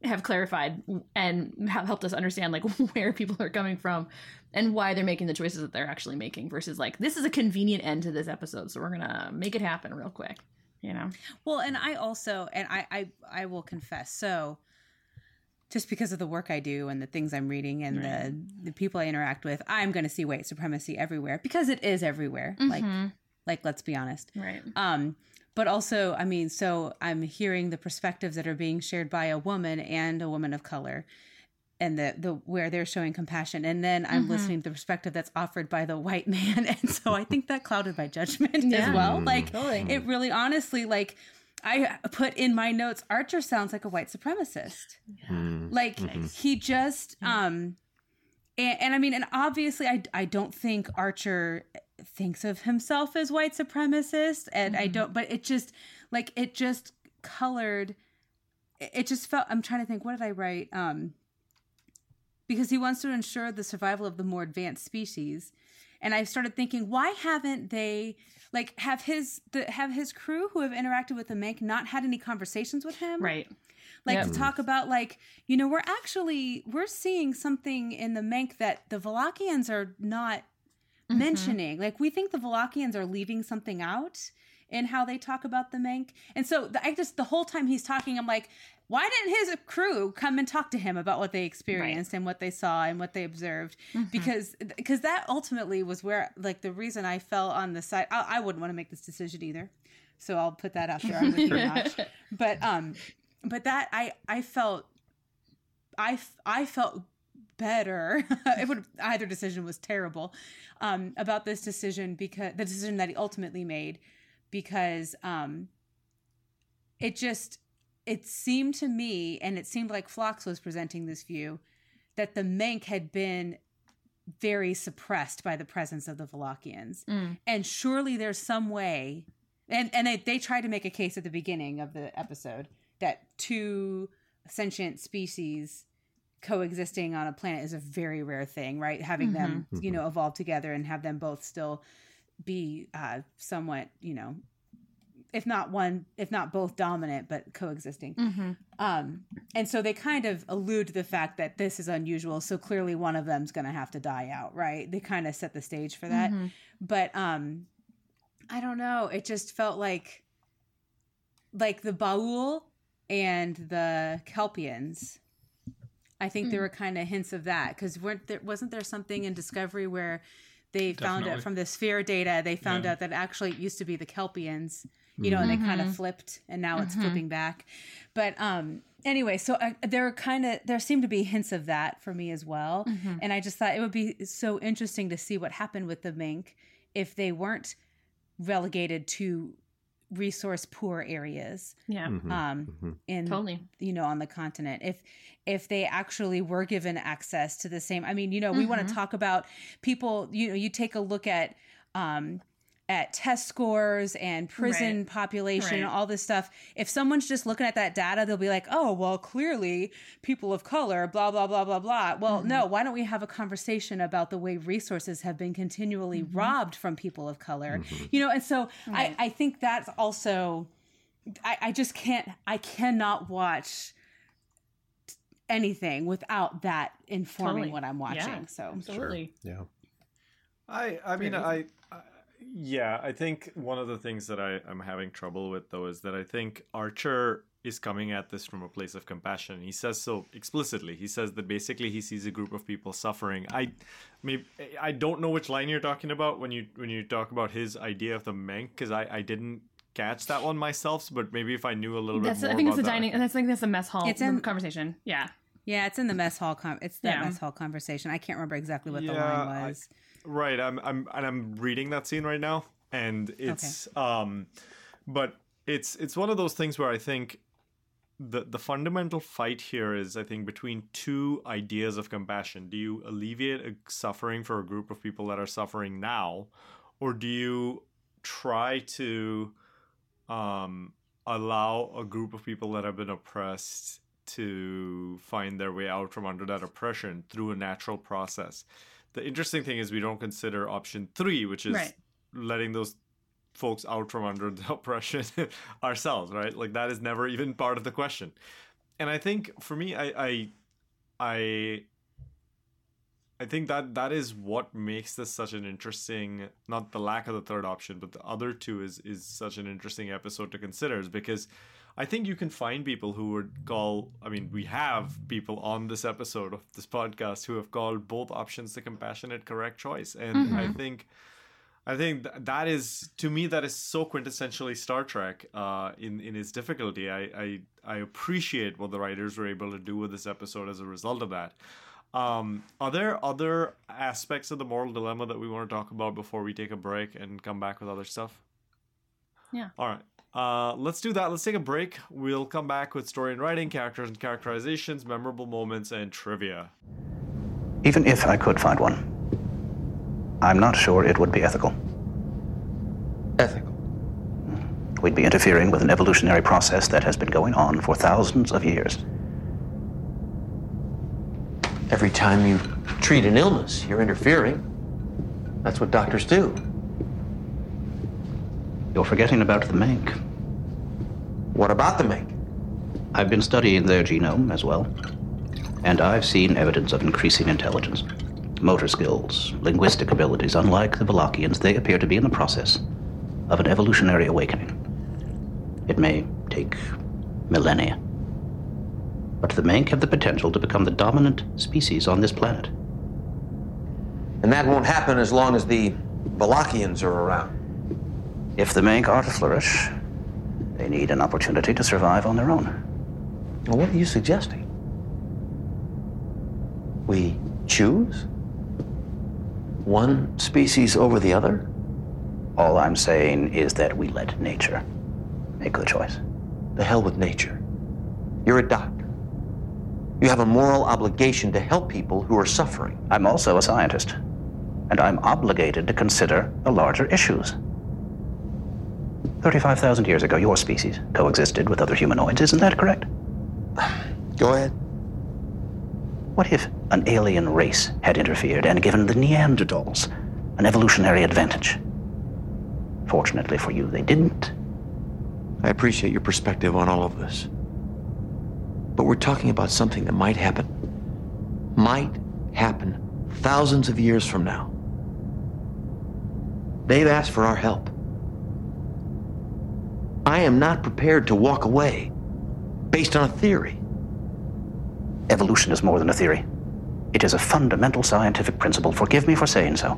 have clarified and have helped us understand like where people are coming from and why they're making the choices that they're actually making versus like this is a convenient end to this episode so we're gonna make it happen real quick you know Well, and I also, and I, I, I will confess. So, just because of the work I do and the things I'm reading and the the people I interact with, I'm going to see white supremacy everywhere because it is everywhere. Like, like let's be honest. right Um, but also, I mean, so I'm hearing the perspectives that are being shared by a woman and a woman of color, and the the where they're showing compassion, and then I'm listening to the perspective that's offered by the white man, and so I think that clouded my judgment Yeah. as well. Like, Totally. it really, honestly, like. I put in my notes Archer sounds like a white supremacist. Like he just um and, and I mean and obviously I I don't think Archer thinks of himself as white supremacist and I don't but it just like it just colored it it just felt I'm trying to think what did I write? Um because he wants to ensure the survival of the more advanced species. And I started thinking why haven't they like have his the have his crew who have interacted with the Menk not had any conversations with him? Right. Like Yep. to talk about like you know we're actually we're seeing something in the Menk that the Valakians are not Mm-hmm. mentioning. Like we think the Valakians are leaving something out in how they talk about the Menk and so the, I just the whole time he's talking I'm like why didn't his crew come and talk to him about what they experienced and what they saw and what they observed? Mm-hmm. because because that ultimately was where like the reason I fell on the side I, I wouldn't want to make this decision either. So I'll put that out there I'm with you but um but that I I felt I f- I felt better. it would either decision was terrible um, about this decision because the decision that he ultimately made because um, it just it seemed to me and it seemed like Phlox was presenting this view that the Menk had been very suppressed by the presence of the Valakians. Mm. And surely there's some way and and they, they tried to make a case at the beginning of the episode that two sentient species coexisting on a planet is a very rare thing, right? Having them, you know, evolve together and have them both still be uh, somewhat, you know, if not one, if not both dominant, but coexisting. Mm-hmm. Um, and so they kind of allude to the fact that this is unusual. So clearly one of them's going to have to die out, right? They kind of set the stage for that. But um, I don't know. It just felt like, like the Ba'ul and the Kelpiens. I think there mm. were kind of hints of that because weren't there wasn't there something in Discovery where they found Definitely. out from the sphere data they found Yeah. out that actually it used to be the Kelpiens, you know, and they kind of mm-hmm. flipped and now it's mm-hmm. flipping back. But um anyway, so I, there were kind of there seemed to be hints of that for me as well, mm-hmm. and I just thought it would be so interesting to see what happened with the Menk if they weren't relegated to resource poor areas yeah. Mm-hmm. um in totally. you know on the continent. If if they actually were given access to the same i mean you know we want to talk about people you know you take a look at um at test scores and prison Right. population and all this stuff if someone's just looking at that data they'll be like oh well clearly people of color blah blah blah blah blah well mm-hmm. no why don't we have a conversation about the way resources have been continually mm-hmm. robbed from people of color mm-hmm. you know and so I, I think that's also I, I just can't I cannot watch anything without that informing Totally. what I'm watching. Yeah. So absolutely Yeah. I I mean I, I yeah I think one of the things that I am having trouble with though is that I think Archer is coming at this from a place of compassion. He says so explicitly. He says that basically he sees a group of people suffering. I maybe I don't know which line you're talking about when you when you talk about his idea of the Menk because I I didn't catch that one myself. But maybe if I knew a little that's bit more i think it's about the that, I dining could- that's like that's a mess hall It's in- conversation yeah Yeah, it's in the mess hall. Com- it's that Yeah. mess hall conversation. I can't remember exactly what the Yeah, line I- was. Right. I'm I'm and I'm reading that scene right now and it's um but it's it's one of those things where I think the the fundamental fight here is I think between two ideas of compassion. Do you alleviate a suffering for a group of people that are suffering now or do you try to um allow a group of people that have been oppressed to find their way out from under that oppression through a natural process. The interesting thing is we don't consider option three, which is Right. letting those folks out from under the oppression ourselves, right? Like that is never even part of the question. And I think for me, I I I I think that that is what makes this such an interesting not the lack of the third option, but the other two is is such an interesting episode to consider is because I think you can find people who would call I mean, we have people on this episode of this podcast who have called both options the compassionate correct choice. And I think I think that is to me that is so quintessentially Star Trek uh, in in its difficulty. I, I I appreciate what the writers were able to do with this episode as a result of that. Um, are there other aspects of the moral dilemma that we want to talk about before we take a break and come back with other stuff? Yeah. All right. Uh, let's do that. Let's take a break. We'll come back with story and writing, characters and characterizations, memorable moments, and trivia. Even if I could find one, I'm not sure it would be ethical. Ethical. We'd be interfering with an evolutionary process that has been going on for thousands of years. Every time you treat an illness, you're interfering. That's what doctors do. You're forgetting about the Menk. What about the Menk? I've been studying their genome as well, and I've seen evidence of increasing intelligence. Motor skills, linguistic abilities, unlike the Valakians, they appear to be in the process of an evolutionary awakening. It may take millennia. But the Menk have the potential to become the dominant species on this planet. And that won't happen as long as the Valakians are around. If the Menk are to flourish, they need an opportunity to survive on their own. Well, what are you suggesting? We choose? One species over the other? All I'm saying is that we let nature make the choice. The hell with nature. You're a doctor. You have a moral obligation to help people who are suffering. I'm also a scientist, and I'm obligated to consider the larger issues. 35,000 years ago, your species coexisted with other humanoids, isn't that correct? Go ahead. What if an alien race had interfered and given the Neanderthals an evolutionary advantage? Fortunately for you, they didn't. I appreciate your perspective on all of this. But we're talking about something that might happen. Might happen thousands of years from now. They've asked for our help. I am not prepared to walk away based on a theory. Evolution is more than a theory. It is a fundamental scientific principle. Forgive me for saying so.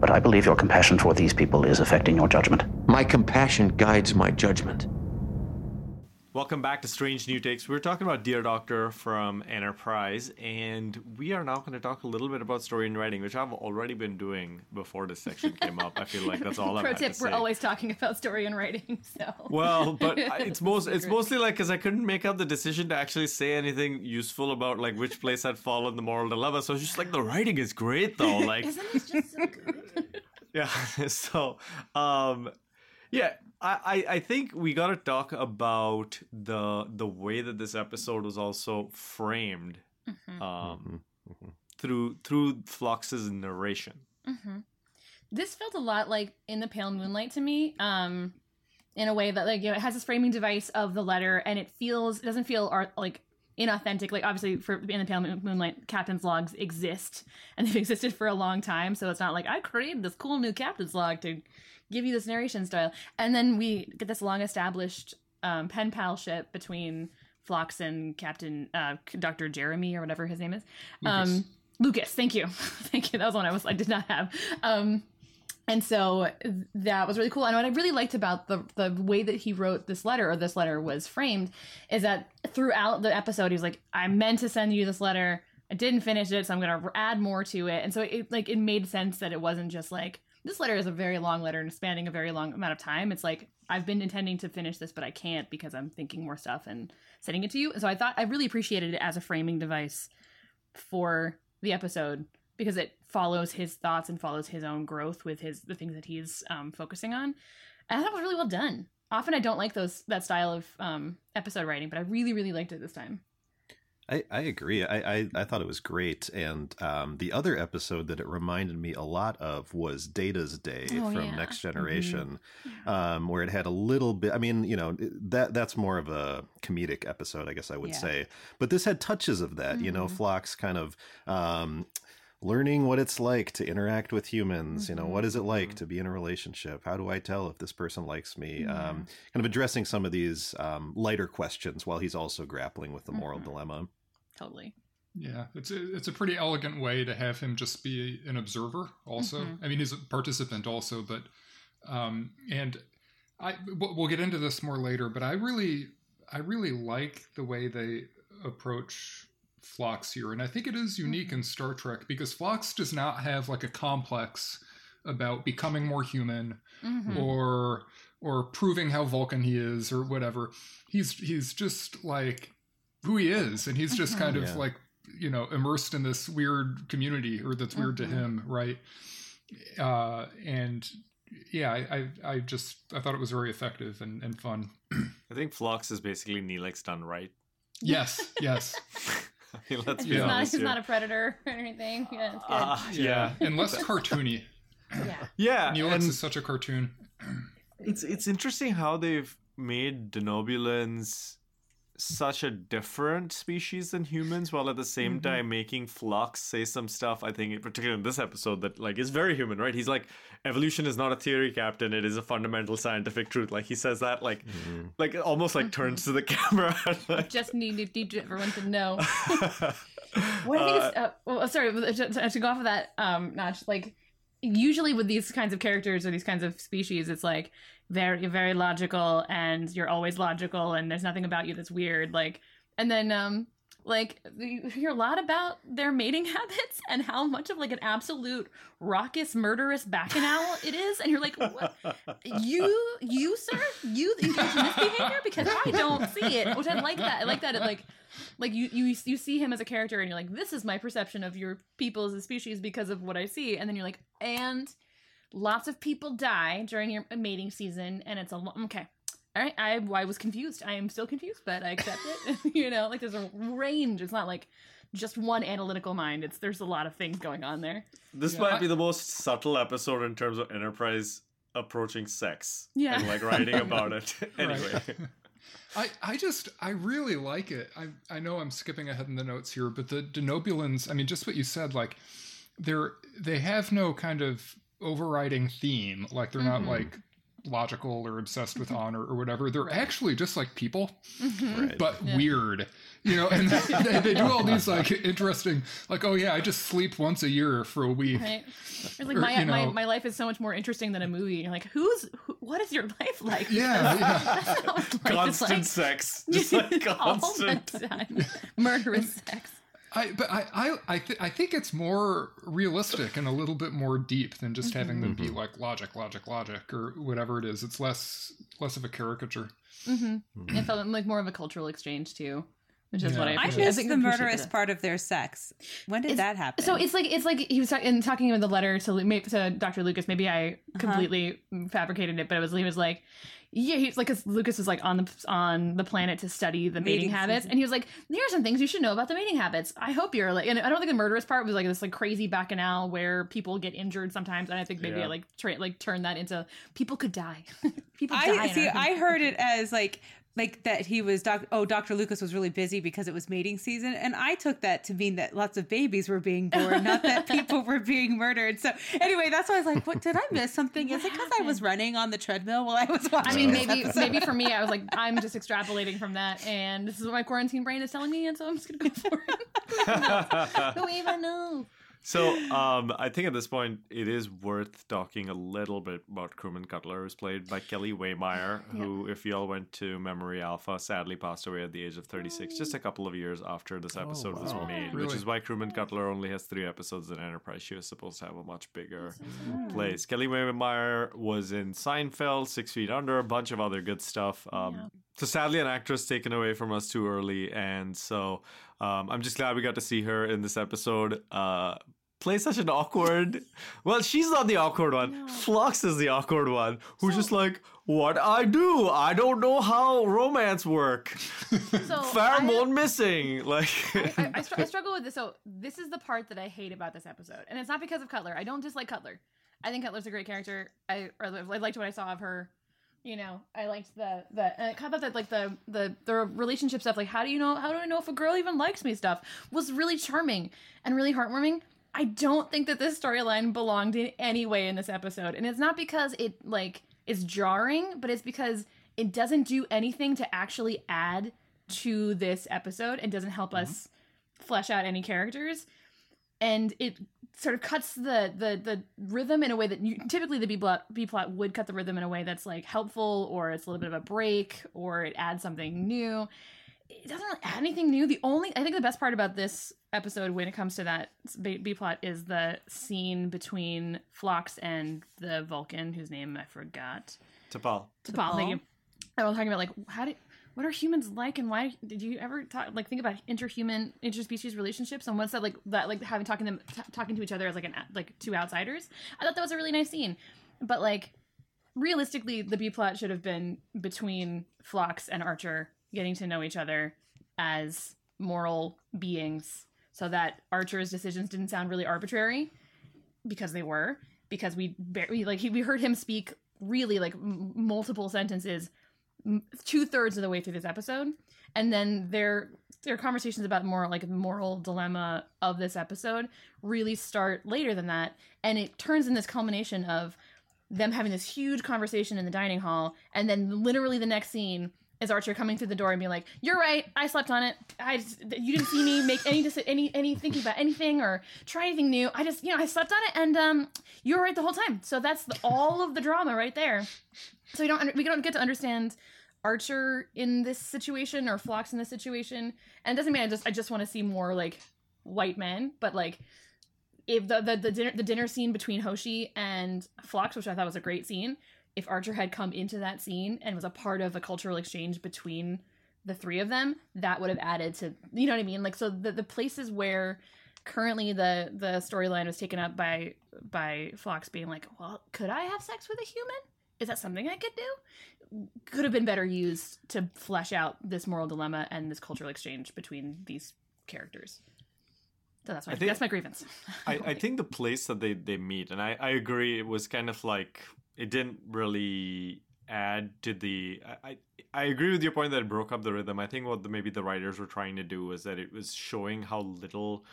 But I believe your compassion for these people is affecting your judgment. My compassion guides my judgment. Welcome back to Strange New Takes. We're talking about Dear Doctor from Enterprise, and we are now going to talk a little bit about story and writing, which I've already been doing before this section came up. I feel like that's all I'm Pro tip: to We're say. always talking about story and writing. So Well, but it's most it's mostly like because I couldn't make up the decision to actually say anything useful about like which place I'd fall in the moral dilemma. So it's just like the writing is great though. Like isn't it just so good? yeah. So um yeah, I, I I think we gotta talk about the the way that this episode was also framed mm-hmm. um mm-hmm. Mm-hmm. through through Phlox's narration. this felt a lot like in the pale moonlight to me um in a way that like you know it has this framing device of the letter and it feels it doesn't feel art like inauthentic. Like obviously for in the pale Moon- moonlight captain's logs exist and they've existed for a long time so it's not like i created this cool new captain's log to give you this narration style and then we get this long established um, pen palship between Phlox and Captain uh, Dr. Jeremy or whatever his name is. Um, Lucas, thank you, thank you. That was one I was I did not have. Um, and so that was really cool. And what I really liked about the the way that he wrote this letter or this letter was framed is that throughout the episode he was like, "I meant to send you this letter. I didn't finish it, so I'm gonna add more to it." And so it like it made sense that it wasn't just like this letter is a very long letter and spanning a very long amount of time. It's like I've been intending to finish this, but I can't because I'm thinking more stuff and sending it to you. And so I thought I really appreciated it as a framing device for the episode because it follows his thoughts and follows his own growth with his the things that he's um, focusing on. And I thought it was really well done. Often I don't like those that style of um, episode writing, but I really really liked it this time. I, I agree. I, I, I thought it was great. And um, the other episode that it reminded me a lot of was Data's Day Oh, from yeah. Next Generation, um, where it had a little bit. I mean, you know, that that's more of a comedic episode, I guess I would Yeah. say. But this had touches of that. You know, Mhm. Phlox kind of. Um, learning what it's like to interact with humans you know what is it like to be in a relationship how do i tell if this person likes me Yeah. um, kind of addressing some of these um, lighter questions while he's also grappling with the moral Mhm. dilemma Totally. Yeah, it's a, it's a pretty elegant way to have him just be an observer. Also, Mhm. I mean, he's a participant also, but um, and I we'll get into this more later. But I really I really like the way they approach Phlox here, and I think it is unique in Star Trek because Phlox does not have like a complex about becoming more human Mhm. or or proving how Vulcan he is or whatever. He's he's just like who he is, and he's just kind of Yeah. like you know immersed in this weird community or that's weird Mhm. to him, right? Uh, and yeah, I, I I just I thought it was very effective and, and fun. I think Phlox is basically Neelix done right. Yes, yes, I mean, let's He's be not he's not a predator or anything. Yeah, it's good. Ah, yeah, and less cartoony. yeah. yeah. Neelix and is such a cartoon. it's it's interesting how they've made Denobulans such a different species than humans, while at the same Mhm. time making Phlox say some stuff. I think, particularly in this episode, that like is very human, right? He's like, evolution is not a theory, Captain. It is a fundamental scientific truth. Like he says that, like, like almost like turns to the camera. like, Just need, need everyone to know. What think is, uh, well, sorry, to, to- to go off of that, um, Notch, like, usually with these kinds of characters or these kinds of species, it's like very, very logical and you're always logical and there's nothing about you that's weird. Like, and then, um, like, you hear a lot about their mating habits and how much of like an absolute raucous, murderous bacchanal it is. And you're like, what? You, you, sir, you engage in this behavior because I don't see it, which I like that. I like that. It like, like you you you see him as a character and you're like this is my perception of your people as a species because of what i see and then you're like and lots of people die during your mating season and it's a lo- okay all right I, I was confused i am still confused but i accept it you know like there's a range it's not like just one analytical mind it's there's a lot of things going on there this Yeah. might be the most subtle episode in terms of Enterprise approaching sex Yeah. and like writing about it. anyway, I, I just I really like it. I I know I'm skipping ahead in the notes here, but the Denobulans, I mean just what you said, like they're they have no kind of overriding theme. Like they're Mhm. not like logical or obsessed with honor or whatever. They're actually just like people, Mhm. right but Yeah. weird. You know, and they, they do all these like interesting, like oh yeah, I just sleep once a year for a week. right it's like Or, my, you my, know- my life is so much more interesting than a movie and you're like who's who, what is your life like Yeah, yeah. That's not what life is constant like. sex, just like All constant. the time. Murderous sex. I but I I I, th- I think it's more realistic and a little bit more deep than just mm-hmm. having them be mm-hmm. like logic, logic, logic, or whatever it is. It's less less of a caricature. Mm-hmm. mm-hmm. It felt like more of a cultural exchange too, which is what I. Yeah. I appreciate. missed think the murderous it. part of their sex. When did It's- that happen? So it's like it's like he was talking, in talking in the letter to to Dr. Lucas. Maybe I uh-huh. completely fabricated it, but it was he was like, yeah, he's like, cause Lucas was like on the on the planet to study the mating, Mating habits, season. and he was like, "Here are some things you should know about the mating habits." I hope you're like, and I don't think the murderous part was like this like crazy bacchanal where people get injured sometimes, and I think maybe Yeah. I like tra- like turn that into people could die. people die. I in see. I heard it as like like that he was doc. Oh, Dr. Lucas was really busy because it was mating season, and I took that to mean that lots of babies were being born, not that people were being murdered. So anyway, that's why I was like, "What did I miss something?" Is it because I was running on the treadmill while I was watching? I mean, this maybe episode? maybe for me, I was like, I'm just extrapolating from that, and this is what my quarantine brain is telling me, and so I'm just gonna go for it. Who even knows? So um, I think at this point it is worth talking a little bit about Crewman Cutler, who's played by Kellie Waymire, who, if y'all went to Memory Alpha, sadly passed away at the age of 36, just a couple of years after this episode was wow. made, Really? which is why Crewman Cutler only has three episodes in Enterprise. She was supposed to have a much bigger place. Kellie Waymire was in Seinfeld, Six Feet Under, a bunch of other good stuff. Um, So sadly, an actress taken away from us too early, and so um, I'm just glad we got to see her in this episode. Uh, play such an awkward. Well, she's not the awkward one. Phlox is the awkward one, who's just like, "What I do? I don't know how romance work. So Pheromone missing." Like, I, I, str- I struggle with this. So this is the part that I hate about this episode, and it's not because of Cutler. I don't dislike Cutler. I think Cutler's a great character. I I liked what I saw of her. You know, I liked the the and I kind of that like the the the relationship stuff, like how do you know how do I know if a girl even likes me stuff, was really charming and really heartwarming. I don't think that this storyline belonged in any way in this episode, and it's not because it like is jarring, but it's because it doesn't do anything to actually add to this episode and doesn't help us flesh out any characters and it sort of cuts the the the rhythm in a way that you, typically the B plot B plot would cut the rhythm in a way that's like helpful or it's a little bit of a break or it adds something new. It doesn't really add anything new. The only I think the best part about this episode when it comes to that B plot is the scene between Phlox and the Vulcan whose name I forgot. T'Pol. T'Pol, thank you. I was talking about like how do what are humans like and why did you ever talk like think about interhuman interspecies relationships and what's that like that like having talking them t- talking to each other as like an like two outsiders i thought that was a really nice scene but like realistically the b plot should have been between Phlox and archer getting to know each other as moral beings. So that archer's decisions didn't sound really arbitrary because they were because we barely like he, we heard him speak really like m- multiple sentences two thirds of the way through this episode, and then their their conversations about more like the moral dilemma of this episode really start later than that, and it turns in this culmination of them having this huge conversation in the dining hall, and then literally the next scene is Archer coming through the door and being like, "You're right, I slept on it. I just, you didn't see me make any any any thinking about anything or try anything new. I just you know I slept on it, and um, you were right the whole time. So that's the, all of the drama right there. So we don't we don't get to understand Archer in this situation or Phlox in this situation, and it doesn't mean I just I just want to see more like white men, but like if the the the dinner the dinner scene between Hoshi and Phlox, which I thought was a great scene, if Archer had come into that scene and was a part of a cultural exchange between the three of them, that would have added to you know what I mean. Like so the the places where currently the the storyline was taken up by by Phlox being like, well, could I have sex with a human? Is that something I could do? Could have been better used to flesh out this moral dilemma and this cultural exchange between these characters. So that's my I think- that's my grievance. I, I think the place that they, they meet, and I, I agree, it was kind of like it didn't really add to the. I, I agree with your point that it broke up the rhythm. I think what the, maybe the writers were trying to do was that it was showing how little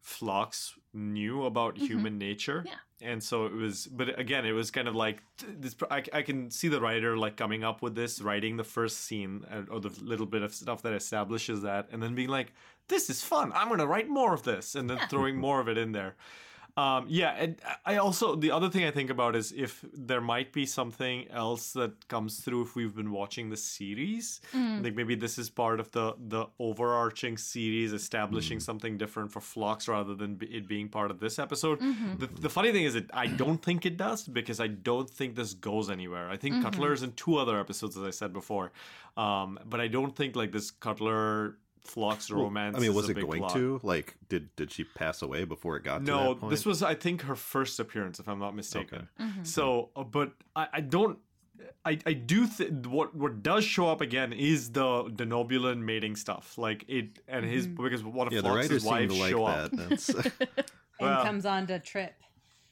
Phlox knew about mm-hmm. human nature. Yeah. And so it was, but again, it was kind of like this. I, I can see the writer like coming up with this, writing the first scene or the little bit of stuff that establishes that, and then being like, "This is fun. I'm gonna write more of this," and then throwing more of it in there. Um, yeah, and I also the other thing I think about is if there might be something else that comes through if we've been watching the series. Like maybe this is part of the the overarching series establishing something different for Phlox rather than be- it being part of this episode. The, the funny thing is that I don't think it does because I don't think this goes anywhere. I think Cutler's in two other episodes, as I said before, um, but I don't think like this Cutler. Phlox Well, romance. I mean, is was a it big going plot. to? Like, did did she pass away before it got to No, that point? this was I think her first appearance, if I'm not mistaken. Mm-hmm. So, uh, but I, I don't. I, I do think what what does show up again is the Denobulan mating stuff, like it and his Mm-hmm. because one of yeah, the writers Phlox's wives like show that. up. That's, and Well- comes on to Trip.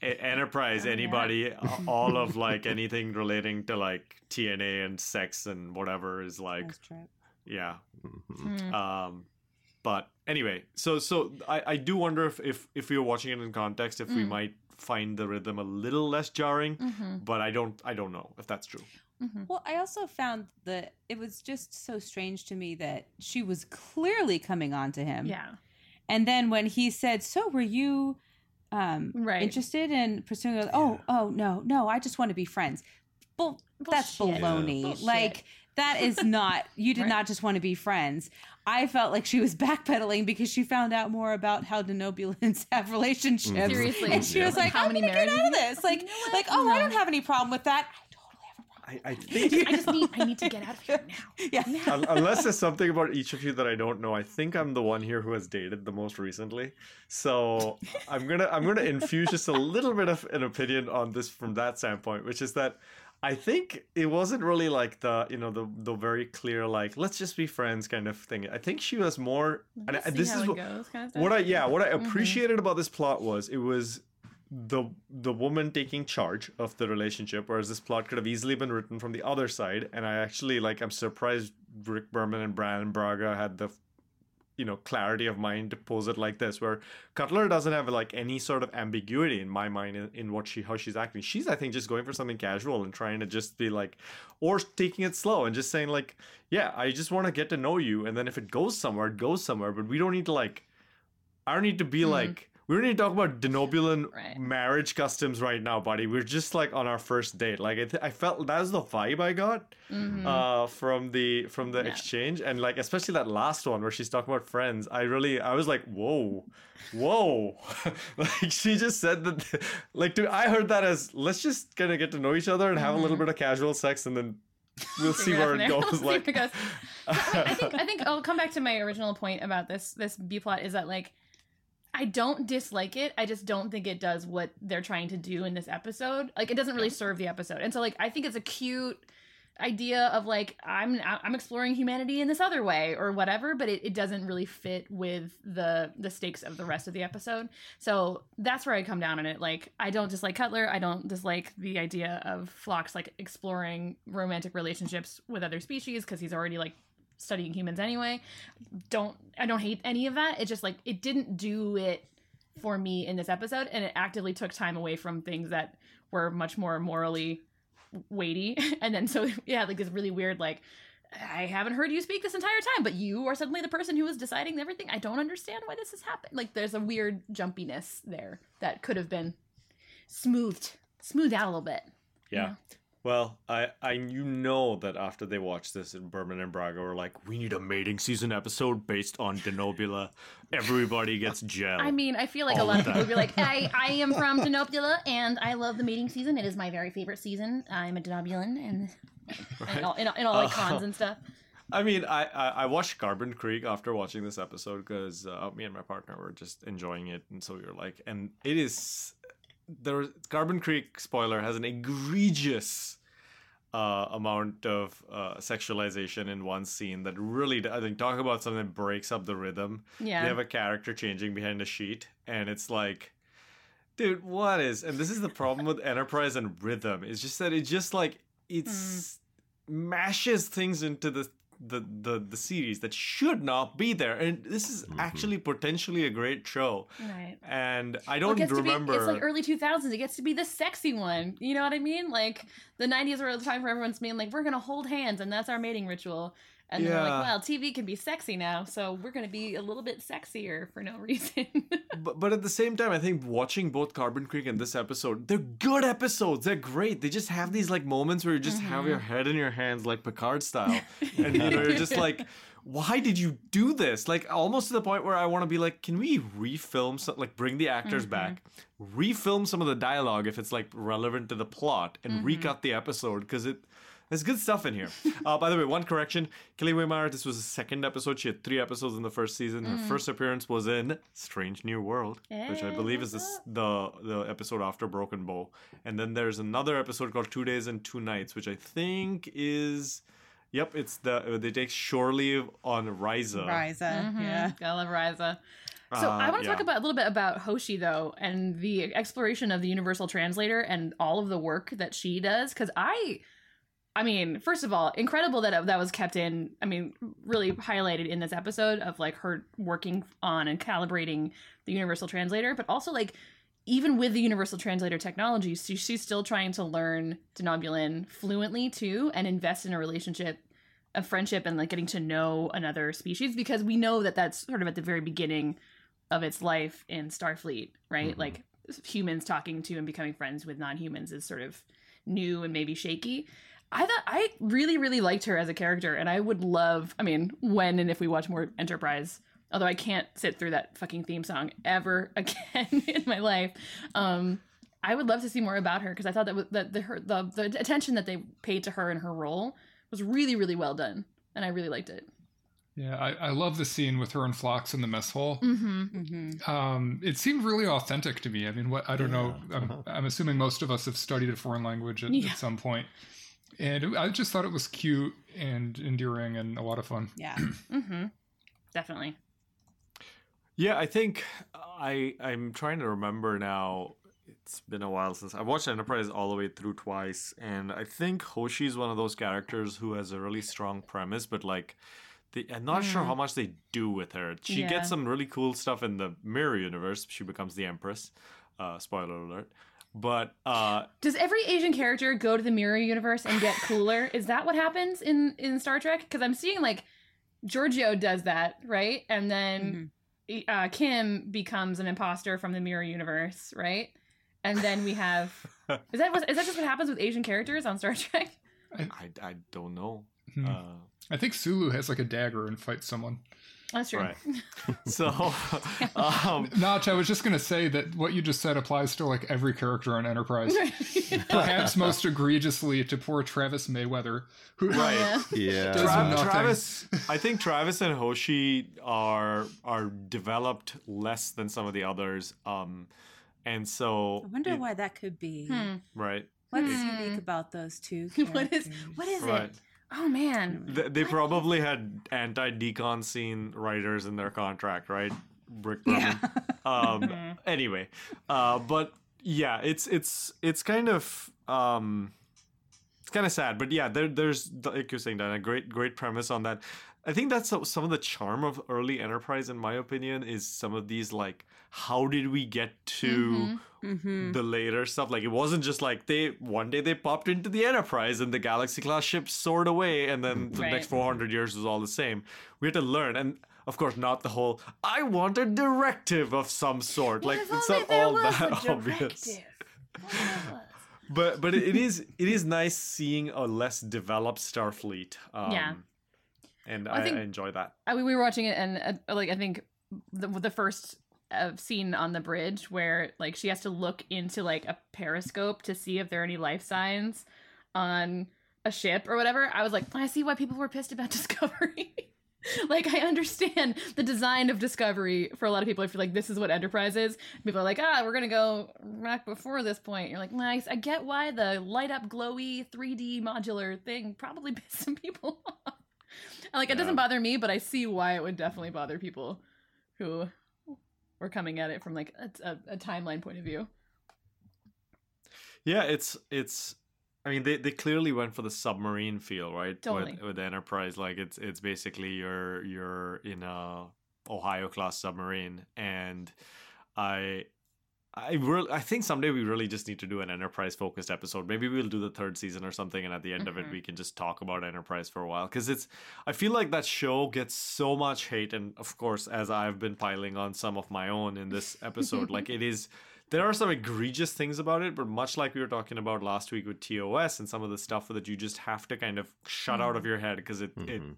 A- Enterprise, anybody, a- all of like anything relating to like TNA and sex and whatever is like As Trip. Yeah. Mhm. Um, but anyway, so so I, I do wonder if, if if we were watching it in context, if we Mm. might find the rhythm a little less jarring. Mm-hmm. But I don't I don't know if that's true. Well, I also found that it was just so strange to me that she was clearly coming on to him. Yeah. And then when he said, "So were you um Right. interested in pursuing it. Oh, oh no, no, I just want to be friends. Bull, that's Bullshit. baloney. Bullshit. Like that is not you did Right. not just want to be friends. I felt like she was backpedaling because she found out more about how denobulans have relationships. Mm. Seriously. And she was like, How How many many get out of this? Like, You know like, oh, I don't have any problem with that. I, totally have a problem. I I think I just need I need to get out of here now. Yeah. Un- unless there's something about each of you that I don't know, I think I'm the one here who has dated the most recently. So I'm gonna I'm gonna infuse just a little bit of an opinion on this from that standpoint, which is that I think it wasn't really like the you know the the very clear like let's just be friends kind of thing. I think she was more and See this is it what, goes, kind of what I yeah what I mm-hmm. appreciated about this plot was it was the the woman taking charge of the relationship, whereas this plot could have easily been written from the other side. And I actually like I'm surprised Rick Berman and Brannon Braga had the you know clarity of mind to pose it like this, where Cutler doesn't have like any sort of ambiguity in my mind in, in what she how she's acting. She's I think just going for something casual and trying to just be like, or taking it slow and just saying like, yeah, I just want to get to know you, and then if it goes somewhere, it goes somewhere. But we don't need to like I don't need to be mm-hmm. like we don't need to talk about denobulan Right. marriage customs right now, buddy. We're just like on our first date. Like I, th- I felt that was the vibe I got uh, from the from the Yeah. exchange, and like especially that last one where she's talking about friends. I really I was like, whoa, whoa, like she just said that. Like to, I heard that as let's just kind of get to know each other and have a little bit of casual sex, and then we'll see where it goes. We'll like it goes. I think I think I'll come back to my original point about this this B plot is that like I don't dislike it. I just don't think it does what they're trying to do in this episode. Like it doesn't really serve the episode. And so like I think it's a cute idea of like I'm I'm exploring humanity in this other way or whatever, but it, it doesn't really fit with the the stakes of the rest of the episode. So that's where I come down on it. Like I don't dislike Cutler. I don't dislike the idea of Phlox like exploring romantic relationships with other species because he's already like studying humans anyway. Don't I don't hate any of that. It just like it didn't do it for me in this episode and it actively took time away from things that were much more morally weighty and then so yeah like this really weird like i haven't heard you speak this entire time but you are suddenly the person who is deciding everything i don't understand why this has happened like there's a weird jumpiness there that could have been smoothed smoothed out a little bit Yeah. Well, I, I you know that after they watched this in Berman and Braga were like, we need a mating season episode based on Denobula. Everybody gets gel. I mean, I feel like a lot of people would be like, I, I am from Denobula and I love the mating season. It is my very favorite season. I'm a Denobulan and, and, all, and, all- and all like cons and stuff. I mean, I, I, I watched Carbon Creek after watching this episode because uh, me and my partner were just enjoying it, and so we were like, and it is there. Carbon Creek spoiler has an egregious uh, amount of uh, sexualization in one scene that really, I think, talk about something that breaks up the rhythm. Yeah. They have a character changing behind a sheet, and it's like. Dude, what is and this is the problem with Enterprise and Rhythm. It's just that it just like it's mashes things into the the the, the series that should not be there. And this is mm-hmm. actually potentially a great show. Right. And I don't gets to be- remember it's like early 2000s. It gets to be the sexy one. You know what I mean? Like the 90s were the time for everyone's being like, we're going to hold hands and that's our mating ritual. And they're Yeah. like, well, TV can be sexy now, so we're going to be a little bit sexier for no reason. but, but at the same time, I think watching both Carbon Creek and this episode, they're good episodes. They're great. They just have these like moments where you just have Mm-hmm. your head in your hands like Picard style. and you know, you're just like, why did you do this? Like almost to the point where I want to be like, can we refilm some like bring the actors Mm-hmm. back, refilm some of the dialogue if it's like relevant to the plot and Mm-hmm. recut the episode because it there's good stuff in here. Uh, by the way, one correction: Kellie Waymire. This was the second episode. She had three episodes in the first season. Her Mm. first appearance was in Strange New World, which I believe is this, the the episode after Broken Bow. And then there's another episode called Two Days and Two Nights, which I think is. Yep, it's the they take shore leave on Risa. Risa. Yeah. I love Risa. So I Uh, want to talk about a little bit about Hoshi though, and the exploration of the Universal Translator and all of the work that she does. Because I, I mean, first of all, incredible that uh, that was kept in. I mean, really highlighted in this episode of like her working on and calibrating the Universal Translator, but also like even with the Universal Translator technology, she, she's still trying to learn Denobulan fluently too, and invest in a relationship a friendship and like getting to know another species because we know that that's sort of at the very beginning of its life in Starfleet, right? Mm-hmm. Like humans talking to and becoming friends with non-humans is sort of new and maybe shaky. I thought I really, really liked her as a character, and I would love. I mean, when and if we watch more Enterprise, although I can't sit through that fucking theme song ever again in my life. Um, I would love to see more about her because I thought that that the, her, the the attention that they paid to her and her role was really, really well done, and I really liked it. Yeah, I, I love the scene with her and Phlox in the mess hall. Mm-hmm. Mm-hmm. Um, it seemed really authentic to me. I mean, what I don't know. I'm, uh-huh. I'm assuming most of us have studied a foreign language at, Yeah. at some point, and it, I just thought it was cute and endearing and a lot of fun. Yeah. Mm-hmm. Definitely. Yeah, I think I I'm trying to remember now. It's been a while since I watched Enterprise all the way through twice, and I think Hoshi is one of those characters who has a really strong premise, but like, the, I'm not sure how much they do with her. She Yeah. gets some really cool stuff in the Mirror universe. She becomes the Empress. Uh, spoiler alert. But uh, Does every Asian character go to the mirror universe and get cooler? Is that what happens in in Star Trek? Because I'm seeing like Georgiou does that, right? And then uh, Kim becomes an imposter from the mirror universe, right? And then we have is that what- is that just what happens with Asian characters on Star Trek? I, I don't know. Hmm. Uh, I think Sulu has like a dagger and fights someone. That's true. right. so, um, Notch, I was just gonna say that what you just said applies to like every character on Enterprise. Perhaps most egregiously to poor Travis Mayweather, who Right. Yeah. Does Tra- Travis, I think Travis and Hoshi are are developed less than some of the others, um, and so I wonder it- why that could be. Hmm. right, What's Hmm. unique about those two? what is what is right. it? Oh man. Th- they probably had anti decon scene writers in their contract, right? Rick Berman. Um, anyway, uh, but yeah, it's it's it's kind of um, it's kind of sad, but yeah, there there's like you're saying, Dan, a great great premise on that. I think that's some of the charm of early Enterprise, in my opinion, is some of these like, how did we get to Mm-hmm. the later stuff? Like, it wasn't just like they one day they popped into the Enterprise and the Galaxy class ship soared away, and then the Right. next 400 years was all the same. We had to learn, and of course, not the whole. I want a directive of some sort. like, it's not all that obvious directive. If only there was. but but it, it is it is nice seeing a less developed Starfleet. Um, Yeah. and I I, think- I enjoy that. I mean, we were watching it, and uh, like I think the the first uh, scene on the bridge where like she has to look into like a periscope to see if there are any life signs on a ship or whatever. I was like, I see why people were pissed about Discovery. like I understand the design of Discovery for a lot of people. I feel like this is what Enterprise is. People are like, ah, we're gonna go back before this point. You're like, nice. I get why the light up, glowy, 3D modular thing probably pissed some people off. And, like it doesn't bother me, but I see why it would definitely bother people who were coming at it from like a, a, a timeline point of view. Yeah, it's it's. I mean, they, they clearly went for the submarine feel, right? Totally. With, with Enterprise, like it's it's basically you're you're in a Ohio class submarine, and I. I really, I think someday we really just need to do an enterprise focused episode. Maybe we'll do the third season or something, and at the end of it, Mhm. we can just talk about enterprise for a while. Because it's, I feel like that show gets so much hate, and of course, as I've been piling on some of my own in this episode, like it is, there are some egregious things about it, but much like we were talking about last week with TOS and some of the stuff that you just have to kind of shut out of your head because it, it Mhm.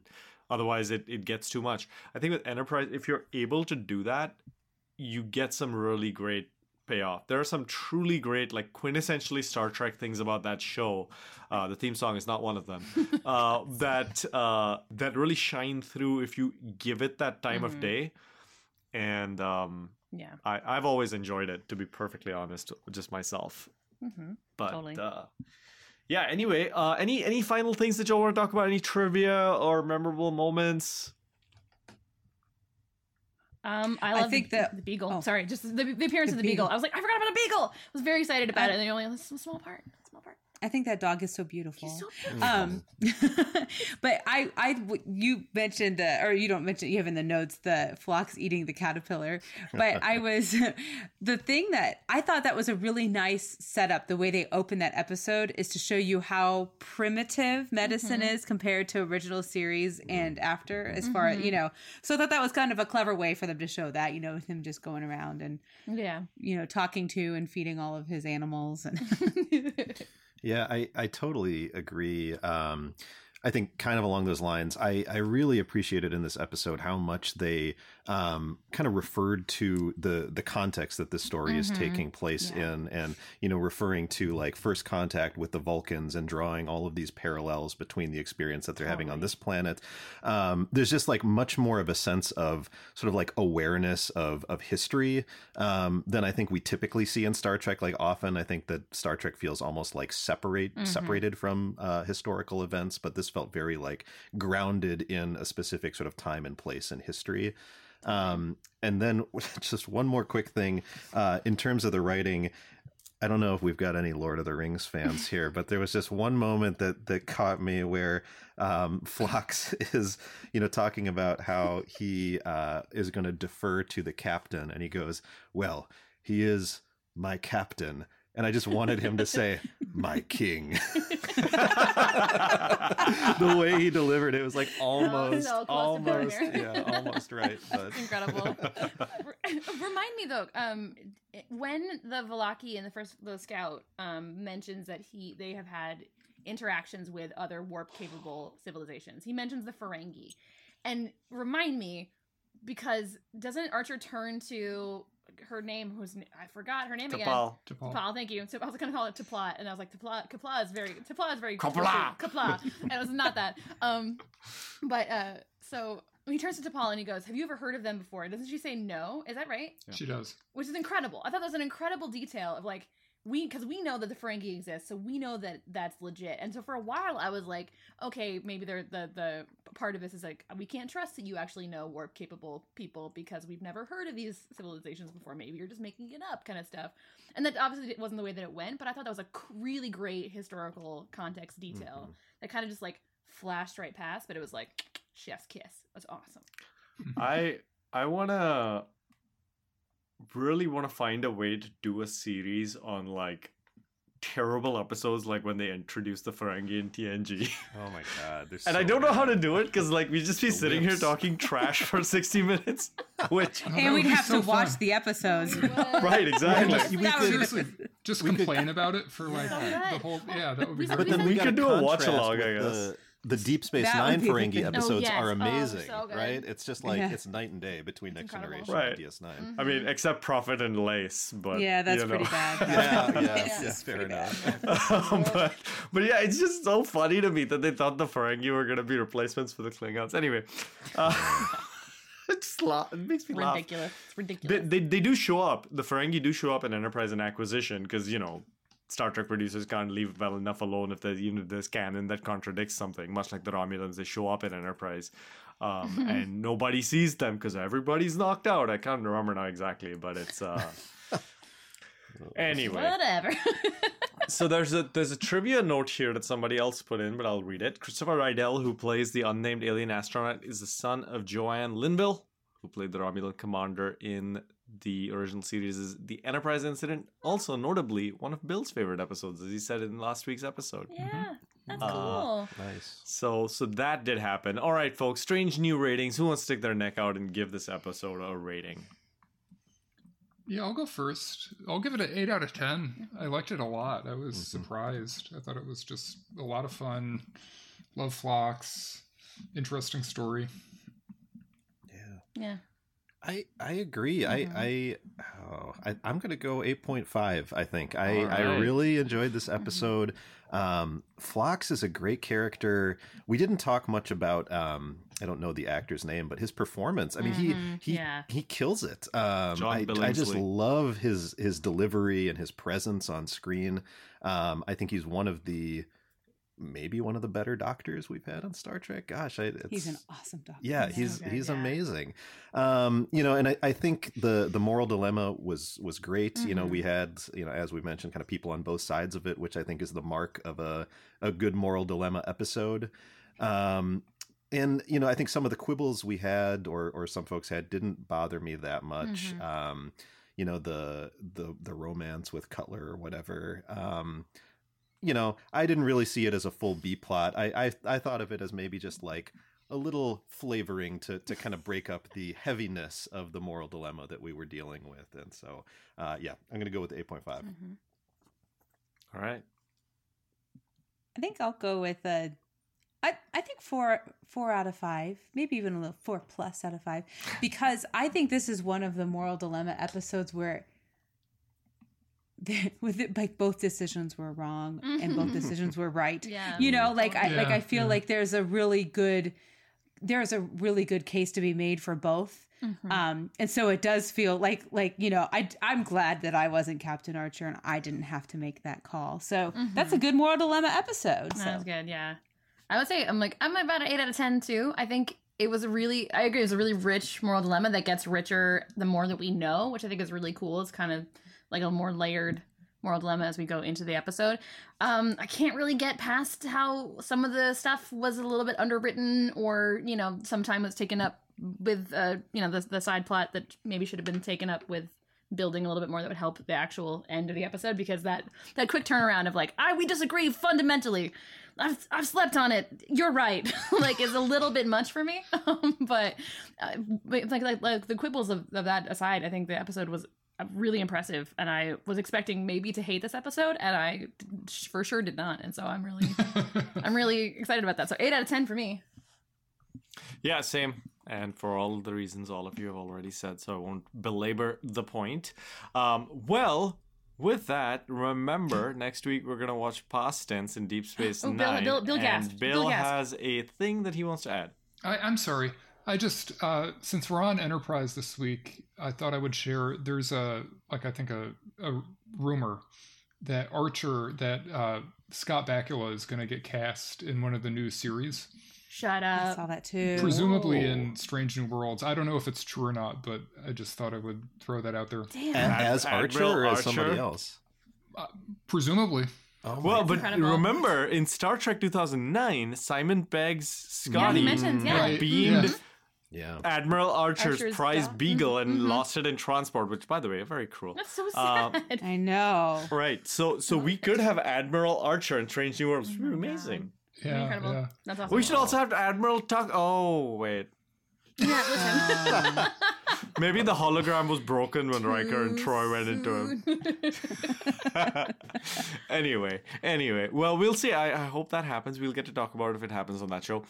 otherwise it, it gets too much. I think with Enterprise, if you're able to do that, you get some really great payoff. There are some truly great, like quintessentially Star Trek things about that show. Uh, the theme song is not one of them. uh, that uh, that really shine through if you give it that time of Mhm. day. And um, Yeah. I, I've always enjoyed it, to be perfectly honest, just myself. Mm-hmm. But Totally. uh, yeah. Anyway, uh, any any final things that y'all want to talk about? Any trivia or memorable moments? Um, I I love think the, that- the beagle. oh. Sorry, just the, the appearance The of the beagle. beagle. I was like, I forgot about a beagle. I was very excited about I- it, and then you're only a small small part. I think that dog is so beautiful. He's so um, but I, I, you mentioned the, or you don't mention, you have in the notes the Phlox eating the caterpillar. But I was, the thing that I thought that was a really nice setup. The way they open that episode is to show you how primitive medicine Mm-hmm. is compared to original series and after, as far as you know. So I thought that was kind of a clever way for them to show that, you know, with him just going around and Yeah. you know talking to and feeding all of his animals and. Yeah, I, I totally agree. Um, I think kind of along those lines, I, I really appreciated in this episode how much they um, kind of referred to the the context that this story is Mhm. taking place Yeah. in, and you know, referring to like first contact with the Vulcans and drawing all of these parallels between the experience that they're having on this planet. Um, there's just like much more of a sense of sort of like awareness of of history um, than I think we typically see in Star Trek. Like often, I think that Star Trek feels almost like separate Mhm. separated from uh, historical events, but this felt very like grounded in a specific sort of time and place in history. Um, and then just one more quick thing uh, in terms of the writing. I don't know if we've got any Lord of the Rings fans here, but there was just one moment that that caught me where um, Phlox is, you know, talking about how he uh, is going to defer to the captain, and he goes, "Well, he is my captain," and I just wanted him to say, "My king." the way he delivered it was like almost, close almost, yeah, almost right. But incredible. Remind me though, um, when the Valaki in the first the scout um, mentions that he they have had interactions with other warp capable civilizations, he mentions the Ferengi, and remind me because doesn't Archer turn to her name? Who's I forgot her name again. T'Pol. T'Pol. T'Pol, thank you. So I was going to call it T'Pla, and I was like, T'Pla, T'Pla is very, T'Pla is very Qapla'. Qapla'. and it was not that. Um, but uh, so he turns to T'Pol and he goes, "Have you ever heard of them before?" Doesn't she say no? Is that right? She does. Which is incredible. I thought that was an incredible detail of like we because we know that the Ferengi exists, so we know that that's legit. And so for a while, I was like, okay, maybe they're the the part of this is like we can't trust that you actually know warp capable people because we've never heard of these civilizations before. Maybe you're just making it up, kind of stuff. And that obviously it wasn't the way that it went, but I thought that was a really great historical context detail mm-hmm. that kind of just like flashed right past, but it was like chef's kiss. That's awesome. I I wanna really want to find a way to do a series on like terrible episodes like when they introduced the Ferengi in TNG. oh my god, and so I don't know how to do it because like we just be The sitting here talking trash for 60 minutes. Which Oh, and we'd have so to watch the episodes. right, exactly. Just- we could- Seriously, just we could- complain about it for like So the whole. Yeah, that would be We- great. But then We we could do a a watch watch-along, along, I guess. The, the Deep Space That Nine Ferengi thing. Oh, episodes yes. are Oh, amazing, so right? It's just like Yeah. it's night and day between Next incredible. Generation Right. and DS9. I mean, except Profit and Lace, but yeah, that's you know. pretty bad. Yeah, yeah, It's yeah, just fair enough. bad. but but yeah, it's just so funny to me that they thought the Ferengi were gonna be replacements for the Klingons. Anyway, uh, it's la- it makes me laugh. Ridiculous. It's They, ridiculous. they they do show up. The Ferengi do show up in Enterprise and Acquisition because you know Star Trek producers can't leave well enough alone if there's even if there's canon that contradicts something. Much like the Romulans, they show up in Enterprise, um, and nobody sees them because everybody's knocked out. I can't remember now exactly, but it's uh. Anyway, Whatever. so there's a there's a trivia note here that somebody else put in, but I'll read it. Christopher Rydell, who plays the unnamed alien astronaut, is the son of Joanne Linville, who played the Romulan commander in the original series' is The Enterprise Incident. Also, notably, one of Bill's favorite episodes, as he said in last week's episode. yeah, that's Uh, cool. Nice. So, so that did happen. All right, folks. Strange new ratings. Who wants to stick their neck out and give this episode a rating? Yeah, I'll go first. I'll give it an 8 out of 10. I liked it a lot. I was surprised. I thought it was just a lot of fun. Love Phlox. Interesting story. Yeah. Yeah. I I agree. Mhm. I I, oh, I I'm gonna go eight point five. I think I All I really enjoyed this episode. Um, Phlox is a great character. We didn't talk much about um I don't know the actor's name, but his performance. I mean Mhm, he he yeah. he kills it. Um, John I I just love his his delivery and his presence on screen. Um, I think he's one of the maybe one of the better doctors we've had on Star Trek. Gosh, I, it's, He's an awesome doctor. yeah, He's he's so he's yeah. amazing. Um, you know, and I, I think the the moral dilemma was was great. You know, Mm-hmm. we had you know as we mentioned, kind of people on both sides of it, which I think is the mark of a a good moral dilemma episode. Um, and you know, I think some of the quibbles we had, or or some folks had, didn't bother me that much. Mhm. Um, you know, the the the romance with Cutler or whatever. Um, you know, I didn't really see it as a full B plot. I, I I thought of it as maybe just like a little flavoring to to kind of break up the heaviness of the moral dilemma that we were dealing with. And so, uh, yeah, I'm gonna go with the 8.5. Mhm. All right. I think I'll go with a. I, I think four four out of five, maybe even a little four plus out of five, because I think this is one of the moral dilemma episodes where, with it, like both decisions were wrong and both decisions were right. Yeah. you know, like I like I feel yeah. like there's a really good there's a really good case to be made for both. Mhm. Um, and so it does feel like like you know I I'm glad that I wasn't Captain Archer and I didn't have to make that call. So that's a good moral dilemma episode. That So was good, yeah. I would say I'm like I'm about an eight out of ten too. I think it was a really I agree it was a really rich moral dilemma that gets richer the more that we know, which I think is really cool. It's kind of like a more layered moral dilemma as we go into the episode. Um, I can't really get past how some of the stuff was a little bit underwritten, or you know, some time was taken up with uh, you know the the side plot that maybe should have been taken up with building a little bit more that would help the actual end of the episode because that that quick turnaround of like I we disagree fundamentally. I've I've slept on it. You're right. like is a little bit much for me. Um, but uh, like, like like the quibbles of, of that aside, I think the episode was really impressive, and I was expecting maybe to hate this episode, and I for sure did not. And so I'm really I'm really excited about that. So eight out of ten for me. Yeah, same. And for all the reasons all of you have already said, so I won't belabor the point. Um, well, with that, remember next week we're gonna watch Past Tense in Deep Space Oh, Bill- Nine, Bill- Bill and gasped. Bill, Bill gasped. has a thing that he wants to add. I, I'm sorry. I just uh, since we're on Enterprise this week, I thought I would share. There's a like I think a, a rumor that Archer that uh, Scott Bakula is going to get cast in one of the new series, Shut up! I saw that too. presumably Oh. in Strange New Worlds. I don't know if it's true or not, but I just thought I would throw that out there. Damn. A- As Archer Admiral or as Archer? somebody else? Presumably, Oh Well, but incredible. remember in Star Trek 2009, Simon Pegg's Yeah, Scotty he mentions yeah. Right. beamed Yeah. Yeah. Admiral Archer's, Archer's prize dog. beagle and Mhm. lost it in transport, which, by the way, very cruel. That's so Uh, sad. I know. Right. So, so we could have Admiral Archer in Strange New Worlds. Oh my Amazing. yeah, Incredible. yeah. That's awesome. We should also have Admiral Tuck. Oh wait, Yeah, listen. Um, maybe the hologram was broken when Riker and Troi went into him. anyway, anyway, well, we'll see. I, I hope that happens. We'll get to talk about it if it happens on that show.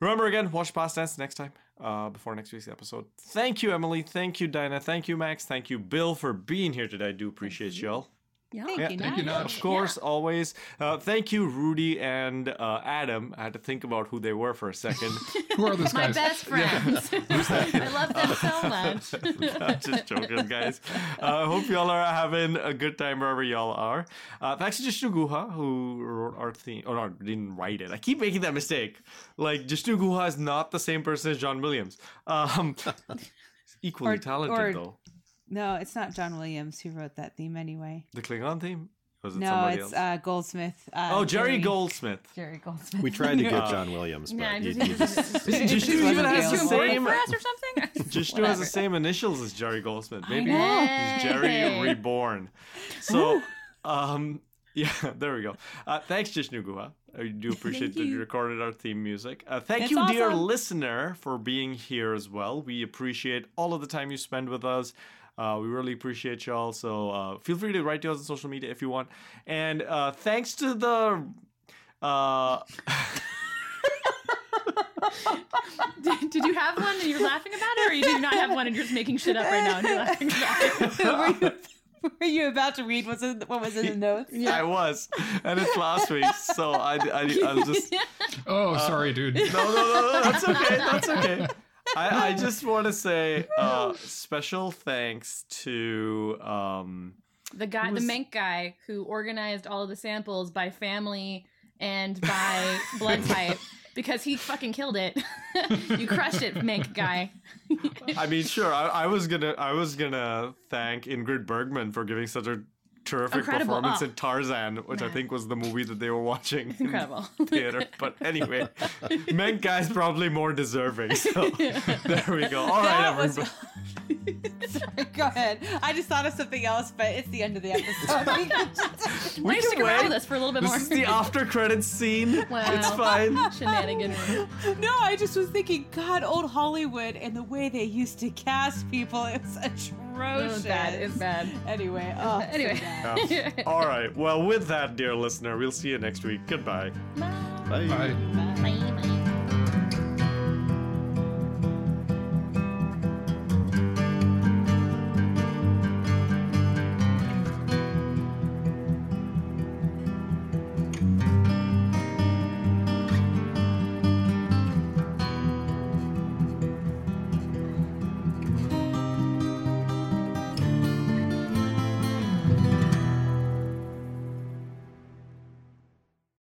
Remember again, watch Past Tense next time, uh, before next week's episode. Thank you, Emily. Thank you, Dinah. Thank you, Max. Thank you, Bill, for being here today. I do appreciate y'all. Yeah. Thank Yeah, you, thank you, Nat. Nat. Of course, always. Uh, thank you, Rudy and uh, Adam. I had to think about who they were for a second. Who are those My guys? best friends. I love them so much. I'm just joking, guys. Uh, I hope y'all are having a good time wherever y'all are. Uh, thanks to Jishnu Guha, who wrote our theme. Oh, no, didn't write it. I keep making that mistake. Like, Jishnu Guha is not the same person as John Williams. Um, equally Or- talented, or- though. No, it's not John Williams who wrote that theme anyway. The Klingon theme? Was it No, somebody it's else? uh, Goldsmith. Uh, oh, Jerry Goldsmith. Jerry Goldsmith. We tried to get John Williams, but Yeah, you, just, you just Jishnu wasn't even has the same. for us or something. Jishnu has the same initials as Jerry Goldsmith. Maybe he's Jerry Reborn. So, um, yeah, there we go. Uh, thanks, Jishnu Guha. I do appreciate that you you. recorded our theme music. Uh, thank It's you, dear listener, for being here as well. We appreciate all of the time you spend with us. Uh, we really appreciate y'all. So uh, feel free to write to us on social media if you want. And uh, thanks to the. Uh, Did, did you have one and you're laughing about it, or you did not have one and you're just making shit up right now and you're laughing about it? were, you, were you about to read what's in, what was in the notes? Yeah, I was, and it's last week, so I, I, I'll just Oh, sorry, dude. no, no, no, no, that's okay, that's okay. I, I just want to say uh, special thanks to um, The guy, was- the Menk guy, who organized all of the samples by family and by blood type because he fucking killed it. you crushed it, Menk guy. I mean, sure. I, I was gonna, I was gonna thank Ingrid Bergman for giving such a terrific Incredible. performance Oh. in Tarzan, which I think was the movie that they were watching in Incredible. theater. But anyway, Menk guy's probably more deserving. So there we go. All right, That was- everybody. Sorry, go ahead. I just thought of something else, but it's the end of the episode. We can just- We Why can stick around wait. with us for a little bit This more? is the after credits scene. Wow. It's fine. Shenanigan. no, I just was thinking, God, old Hollywood and the way they used to cast people, it was atrocious. It's bad. It's bad. Anyway, oh, so Anyway. bad. Yeah. All right. Well, with that, dear listener, we'll see you next week. Goodbye. Bye. Bye.